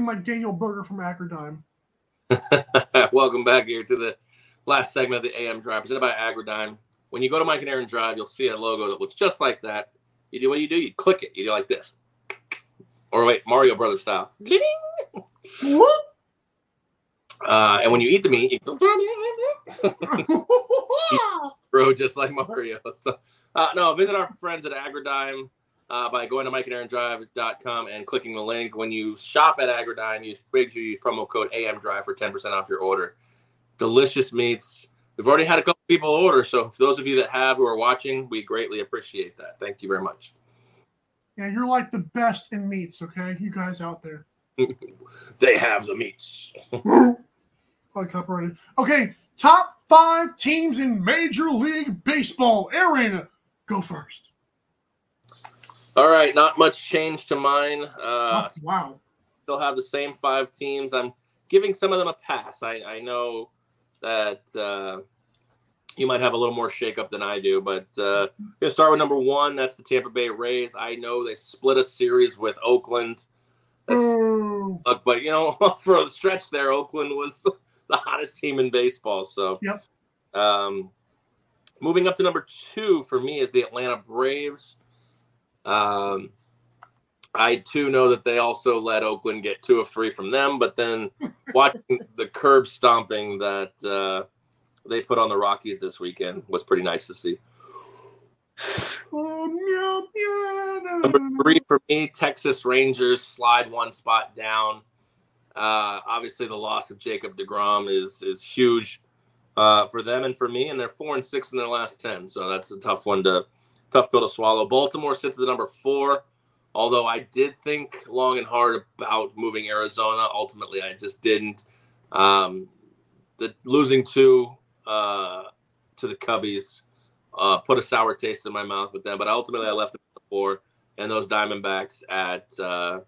Speaker 1: Eating my Daniel burger from Agridime. <laughs>
Speaker 2: Welcome back here to the last segment of the AM Drive, presented by Agridime. When you go to Mike and Aaron Drive, you'll see a logo that looks just like that. You do what you do, you click it, you do like this. Or wait, Mario Brothers style. Uh, and when you eat the meat, you go <laughs> <laughs> grow just like Mario. So, uh, no, visit our friends at Agridime uh, by going to mikeandaarondrive.com and clicking the link. When you shop at Agridime, use sure you use promo code AMDrive for 10% off your order. Delicious meats. We've already had a couple people order, so for those of you that have who are watching, we greatly appreciate that. Thank you very much.
Speaker 1: Yeah, you're like the best in meats, okay? You guys out there. <laughs>
Speaker 2: They have the meats. <gasps>
Speaker 1: Like copyrighted. Okay, top five teams in Major League Baseball. Aaron, go first.
Speaker 2: All right, not much change to mine. Uh,
Speaker 1: Oh, wow.
Speaker 2: still have the same five teams. I'm giving some of them a pass. I, I know that uh, you might have a little more shakeup than I do, but uh, gonna start with number one. That's the Tampa Bay Rays. I know they split a series with Oakland. That's,
Speaker 1: Boo.
Speaker 2: look, but you know, <laughs> for a stretch there, Oakland was <laughs> the hottest team in baseball. So,
Speaker 1: Yep.
Speaker 2: Um, moving up to number two for me is the Atlanta Braves. Um, I too know that they also let Oakland get two of three from them, but then <laughs> watching the curb stomping that uh, they put on the Rockies this weekend was pretty nice to see.
Speaker 1: Oh,
Speaker 2: Number three for me, Texas Rangers slide one spot down. Uh, obviously, the loss of Jacob deGrom is is huge uh, for them and for me, and they're four and six in their last ten. So that's a tough one to tough pill to swallow. Baltimore sits at number four. Although I did think long and hard about moving Arizona, ultimately I just didn't. Um, the losing two uh, to the Cubbies uh, put a sour taste in my mouth with them, but ultimately I left them at four and those Diamondbacks at uh,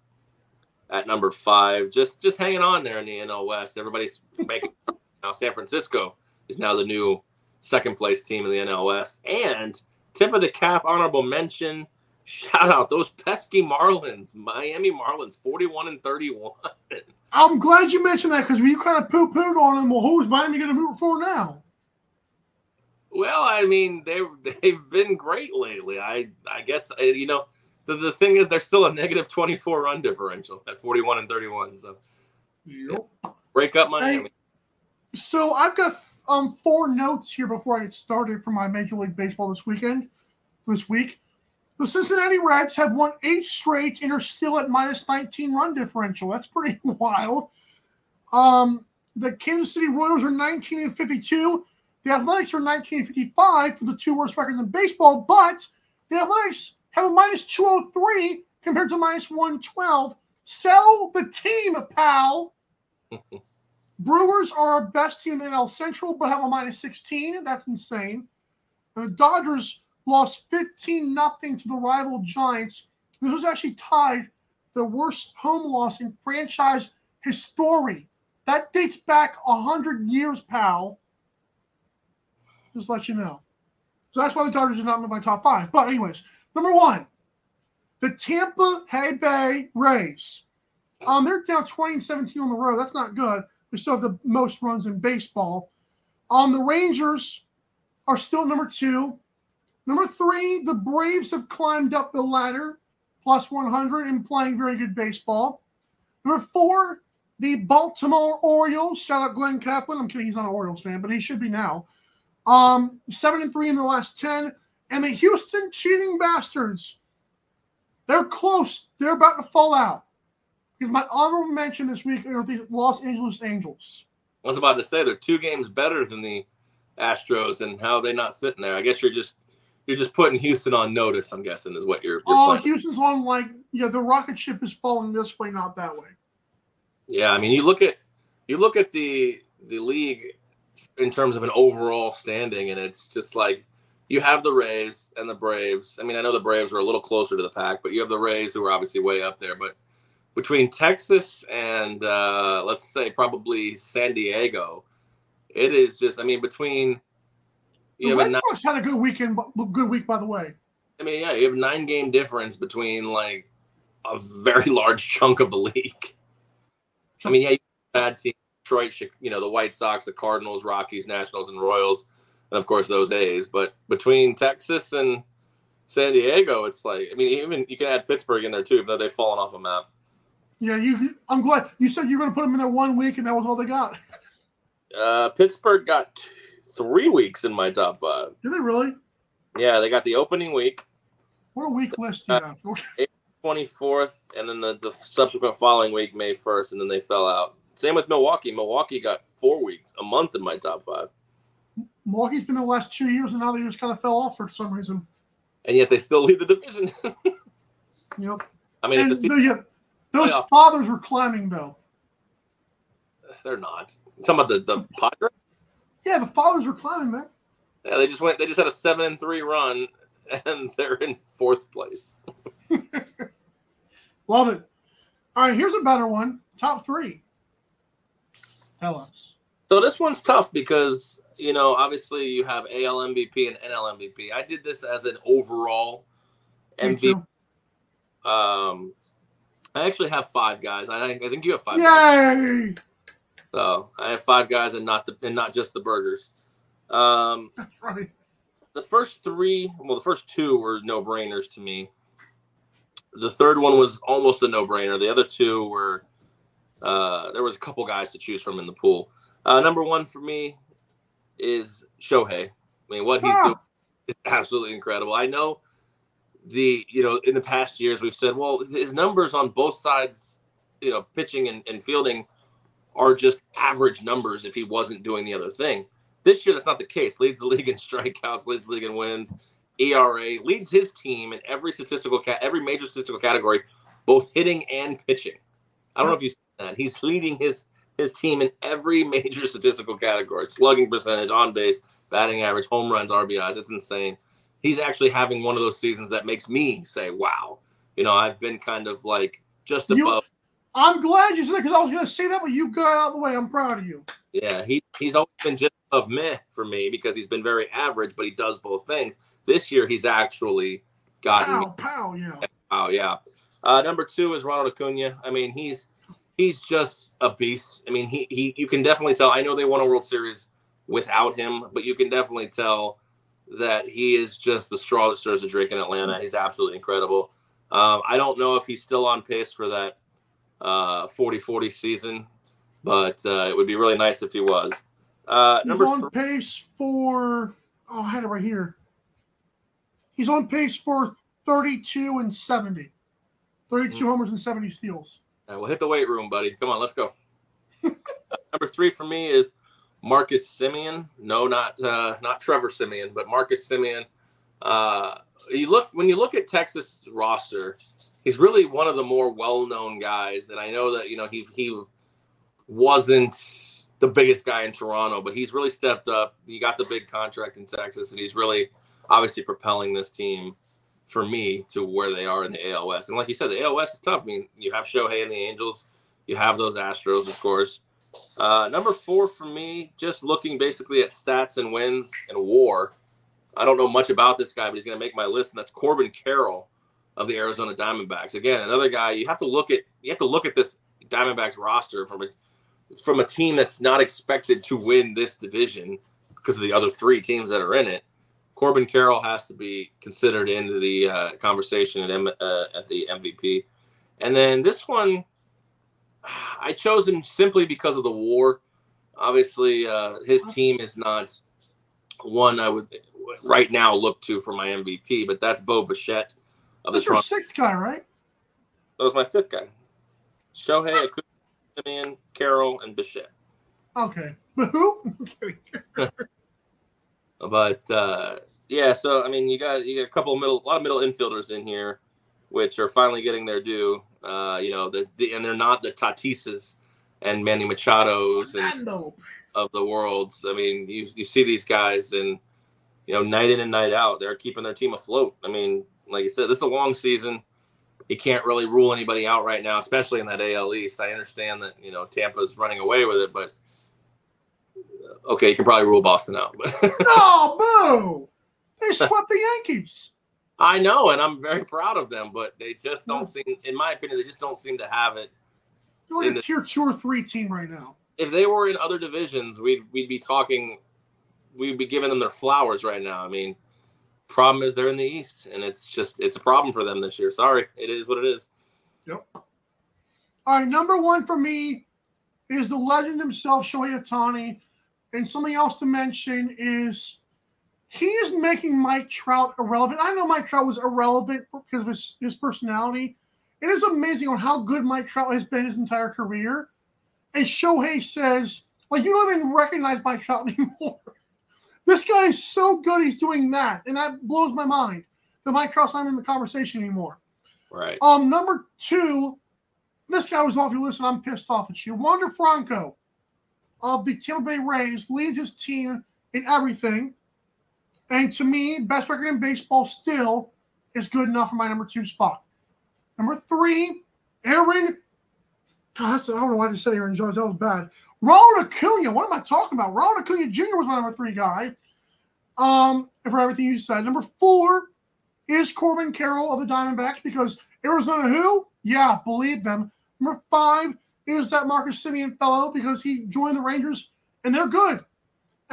Speaker 2: at number five, just just hanging on there in the NL West. Everybody's making <laughs> now. San Francisco is now the new second place team in the NL West, and tip of the cap, honorable mention. Shout out those pesky Marlins, Miami Marlins, forty-one and thirty-one.
Speaker 1: I'm glad you mentioned that because we kind of poo pooed on them. Well, who's Miami going to root for now?
Speaker 2: Well, I mean, they they've been great lately. I I guess you know the, the thing is they're still a negative twenty four run differential at forty one and thirty one. So
Speaker 1: Yep.
Speaker 2: break up Miami.
Speaker 1: So I've got um four notes here before I get started for my Major League Baseball this weekend. This week, the Cincinnati Reds have won eight straight and are still at minus 19 run differential. That's pretty <laughs> wild. Um, the Kansas City Royals are 19 and 52. The Athletics are 19 and 55 for the two worst records in baseball, but the Athletics have a minus 203 compared to minus 112. Sell the team, pal. <laughs> Brewers are our best team in NL Central, but have a minus 16. That's insane. The Dodgers lost 15 nothing to the rival Giants. This was actually tied the worst home loss in franchise history. That dates back a hundred years, pal. Just let you know. So that's why the Dodgers are not in my top five. But anyways, number one, the Tampa Hay Bay Rays. Um, they're down 20 and 17 on the road. That's not good. They still have the most runs in baseball. Um, the Rangers are still number two. Number three, the Braves have climbed up the ladder, plus 100 and playing very good baseball. Number four, the Baltimore Orioles. Shout out Glenn Kaplan. I'm kidding, he's not an Orioles fan, but he should be now. Um, seven and three in the last 10. And the Houston cheating bastards. They're close. They're about to fall out. Because my honorable mention this week are the Los Angeles Angels.
Speaker 2: I was about to say they're two games better than the Astros, and how are they not sitting there? I guess you're just you're just putting Houston on notice. I'm guessing is what you're.
Speaker 1: Oh. Houston's on like yeah, the rocket ship is falling this way, not that way.
Speaker 2: Yeah, I mean, you look at you look at the the league in terms of an overall standing, and it's just like you have the Rays and the Braves. I mean, I know the Braves are a little closer to the pack, but you have the Rays who are obviously way up there. But between Texas and uh, let's say probably San Diego, it is just. I mean, between you have a
Speaker 1: Red
Speaker 2: nine,
Speaker 1: Sox had a good weekend, good week by the way.
Speaker 2: I mean, yeah, you have nine game difference between like a very <laughs> large chunk of the league. I mean, yeah, you have bad team, Detroit, you know, the White Sox, the Cardinals, Rockies, Nationals, and Royals, and of course those A's. But between Texas and San Diego, it's like, I mean, even you can add Pittsburgh in there too, even though they've fallen off a map.
Speaker 1: Yeah, you. I'm glad you said you were going to put them in there one week, and that was all they got.
Speaker 2: Uh, Pittsburgh got three weeks in my top five.
Speaker 1: Did they really?
Speaker 2: Yeah, they got the opening week,
Speaker 1: What a weak list you have.
Speaker 2: 24th, and then the, the subsequent following week, May 1st, and then they fell out. Same with Milwaukee. Milwaukee got four weeks, a month in my top five.
Speaker 1: Milwaukee's been the last two years, and now they just kind of fell off for some reason.
Speaker 2: And yet they still lead the division. <laughs>
Speaker 1: Yep.
Speaker 2: I mean, the season,
Speaker 1: the, yeah, those
Speaker 2: Playoff.
Speaker 1: fathers were climbing though.
Speaker 2: they're not. Talking about the, the Padres?
Speaker 1: Yeah, the fathers were climbing, man.
Speaker 2: Yeah, they just went. They just had a seven and three run, and <laughs> they're in fourth place. <laughs>
Speaker 1: Love it. All right, here's a better one. Top three. Tell us.
Speaker 2: So this one's tough because you know obviously you have AL MVP and NL MVP. I did this as an overall MVP. Um, I actually have five guys. I think I think you have five. guys.
Speaker 1: Yay!
Speaker 2: So I have five guys and not the and not just the burgers. Um, <laughs>
Speaker 1: That's right.
Speaker 2: the first three, well, the first two were no brainers to me. The third one was almost a no brainer. The other two were, uh, there was a couple guys to choose from in the pool. Uh, number one for me is Shohei. I mean, what he's
Speaker 1: Ah.
Speaker 2: doing is absolutely incredible. I know the, you know, in the past years we've said, well, his numbers on both sides, you know, pitching and, and fielding are just average numbers if he wasn't doing the other thing. This year, that's not the case. Leads the <laughs> league in strikeouts, leads the league in wins, ERA, leads his team in every statistical cat, every major statistical category, both hitting and pitching. I don't know if you see that. He's leading his his team in every <laughs> major statistical category: slugging percentage, on base, batting average, home runs, RBIs. It's insane. He's actually having one of those seasons that makes me say, "Wow." You know, I've been kind of like just
Speaker 1: You-
Speaker 2: above.
Speaker 1: I'm glad you said that because I was going to say that, but you got out of the way. I'm proud of you.
Speaker 2: Yeah, he he's always been just above meh for me because he's been very average, but he does both things. This year, he's actually gotten.
Speaker 1: Pow, pow, yeah.
Speaker 2: Wow, yeah. Uh, number two is Ronald Acuna. I mean, he's he's just a beast. I mean, he he you can definitely tell. I know they won a World Series without him, but you can definitely tell that he is just the straw that stirs the drink in Atlanta. He's absolutely incredible. Um, I don't know if he's still on pace for that uh, 40-40 season, but uh, it would be really nice if he was. Uh,
Speaker 1: He's on
Speaker 2: three,
Speaker 1: pace for, oh, I had it right here. He's on pace for 32 and 70. 32 homers and 70 steals.
Speaker 2: Uh, we'll hit the weight room, buddy. Come on, let's go. <laughs> Number three for me is Marcus Semien. No, not uh, not Trevor Simeon, but Marcus Semien. Uh, you look when you look at Texas roster, he's really one of the more well-known guys. And I know that you know he he wasn't the biggest guy in Toronto, but he's really stepped up. He got the big contract in Texas, and he's really obviously propelling this team for me to where they are in the ALS. And like you said, the ALS is tough. I mean, you have Shohei and the Angels, you have those Astros, of course. Uh, number four for me, just looking basically at stats and wins and WAR. I don't know much about this guy, but he's going to make my list, and that's Corbin Carroll of the Arizona Diamondbacks. Again, another guy you have to look at. You have to look at this Diamondbacks roster from a from a team that's not expected to win this division because of the other three teams that are in it. Corbin Carroll has to be considered into the uh, conversation at, M- uh, at the MVP. And then this one, I chose him simply because of the war. Obviously, uh, his team is not one I would right now look to for my MVP, but that's Bo Bichette of the
Speaker 1: That's your
Speaker 2: Toronto.
Speaker 1: sixth guy, right?
Speaker 2: That was my fifth guy. Shohei, Semien, Carroll, and Bichette.
Speaker 1: Okay. But <laughs> who? <laughs> <laughs>
Speaker 2: But uh, yeah, so I mean, you got you got a couple of middle, a lot of middle infielders in here, which are finally getting their due. Uh, you know, the, the and they're not the Tatises and Manny Machados and of the world. I mean, you you see these guys and you know, night in and night out, they're keeping their team afloat. I mean, like you said, this is a long season. You can't really rule anybody out right now, especially in that AL East. I understand that you know Tampa's running away with it, but uh, okay, you can probably rule Boston out. But
Speaker 1: No, <laughs> boo! They swept the Yankees.
Speaker 2: I know, and I'm very proud of them, but they just don't seem, in my opinion, they just don't seem to have it.
Speaker 1: They're like a
Speaker 2: the-
Speaker 1: tier two or three team right now.
Speaker 2: If they were in other divisions, we'd we'd be talking, we'd be giving them their flowers right now. I mean, problem is they're in the East, and it's just it's a problem for them this year. Sorry, it is what it is.
Speaker 1: Yep. All right, number one for me is the legend himself, Shohei Ohtani. And something else to mention is he is making Mike Trout irrelevant. I know Mike Trout was irrelevant because of his, his personality. It is amazing on how good Mike Trout has been his entire career. And Shohei says, like, you don't even recognize Mike Trout <laughs> anymore. this guy is so good, he's doing that. And that blows my mind that Mike Trout's not in the conversation anymore.
Speaker 2: Right.
Speaker 1: Um, number two, this guy was off your list, and I'm pissed off at you. Wander Franco of the Tampa Bay Rays leads his team in everything. And to me, best record in baseball still is good enough for my number two spot. Number three, Aaron. God, I don't know why I just said Aaron Judge. That was bad. Ronald Acuna. What am I talking about? Ronald Acuna Jr. was my number three guy. Um, for everything you said. Number four is Corbin Carroll of the Diamondbacks because Arizona who? Yeah, believe them. Number five is that Marcus Semien fellow because he joined the Rangers and they're good.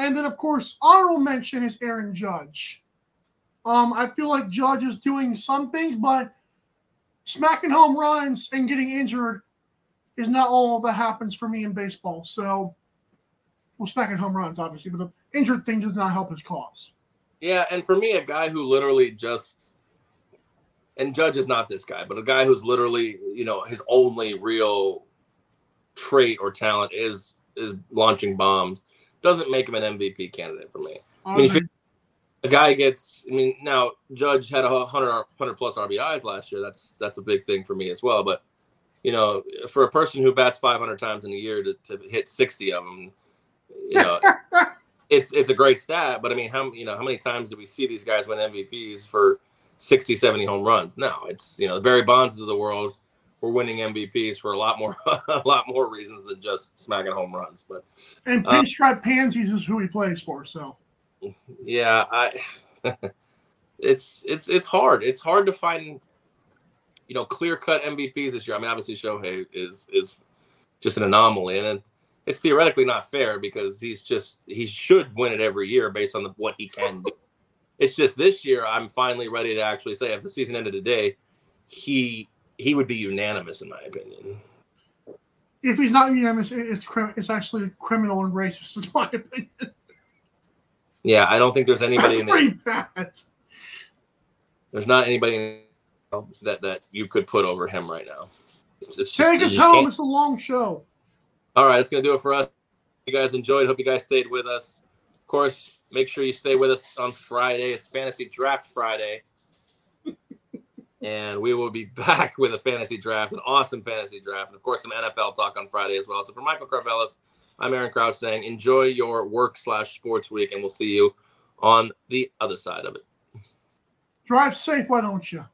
Speaker 1: And then of course, honorable mention is Aaron Judge. Um, I feel like Judge is doing some things, but smacking home runs and getting injured is not all that happens for me in baseball. So, well, smacking home runs, obviously, but the injured thing does not help his cause.
Speaker 2: Yeah, and for me, a guy who literally just and Judge is not this guy, but a guy who's literally, you know, his only real trait or talent is is launching bombs. Doesn't make him an MVP candidate for me. I mean, if a guy gets, I mean, now Judge had a 100, 100 plus RBIs last year. That's that's a big thing for me as well. But you know, for a person who bats 500 times in a year to, to hit 60 of them, you know, <laughs> it's it's a great stat. But I mean, how you know how many times do we see these guys win MVPs for 60, 70 home runs? No, it's you know the Barry Bonds of the world were winning MVPs for a lot more <laughs> a lot more reasons than just smacking home runs. But
Speaker 1: and
Speaker 2: uh,
Speaker 1: Pinstripe Pansies is who he plays for. So
Speaker 2: yeah i <laughs> it's it's it's hard it's hard to find you know clear cut mvps this year i mean obviously shohei is is just an anomaly and then it's theoretically not fair because he's just he should win it every year based on the, what he can do it's just this year i'm finally ready to actually say if the season ended today he he would be unanimous in my opinion
Speaker 1: if he's not unanimous, it's it's actually criminal and racist in my opinion.
Speaker 2: yeah i don't think there's anybody
Speaker 1: That's
Speaker 2: in
Speaker 1: pretty bad.
Speaker 2: there's not anybody that that you could put over him right now it's, it's just,
Speaker 1: Take us home.
Speaker 2: can't.
Speaker 1: It's a long show.
Speaker 2: All right, that's gonna do it for us. You guys enjoyed. Hope you guys stayed with us. Of course, make sure you stay with us on Friday. It's Fantasy Draft Friday, and we will be <laughs> back with a fantasy draft, an awesome fantasy draft, and of course some NFL talk on Friday as well. So for Michael Carvelis, I'm Aaron Crouch saying enjoy your work slash sports week, and we'll see you on the other side of it.
Speaker 1: Drive safe, why don't you?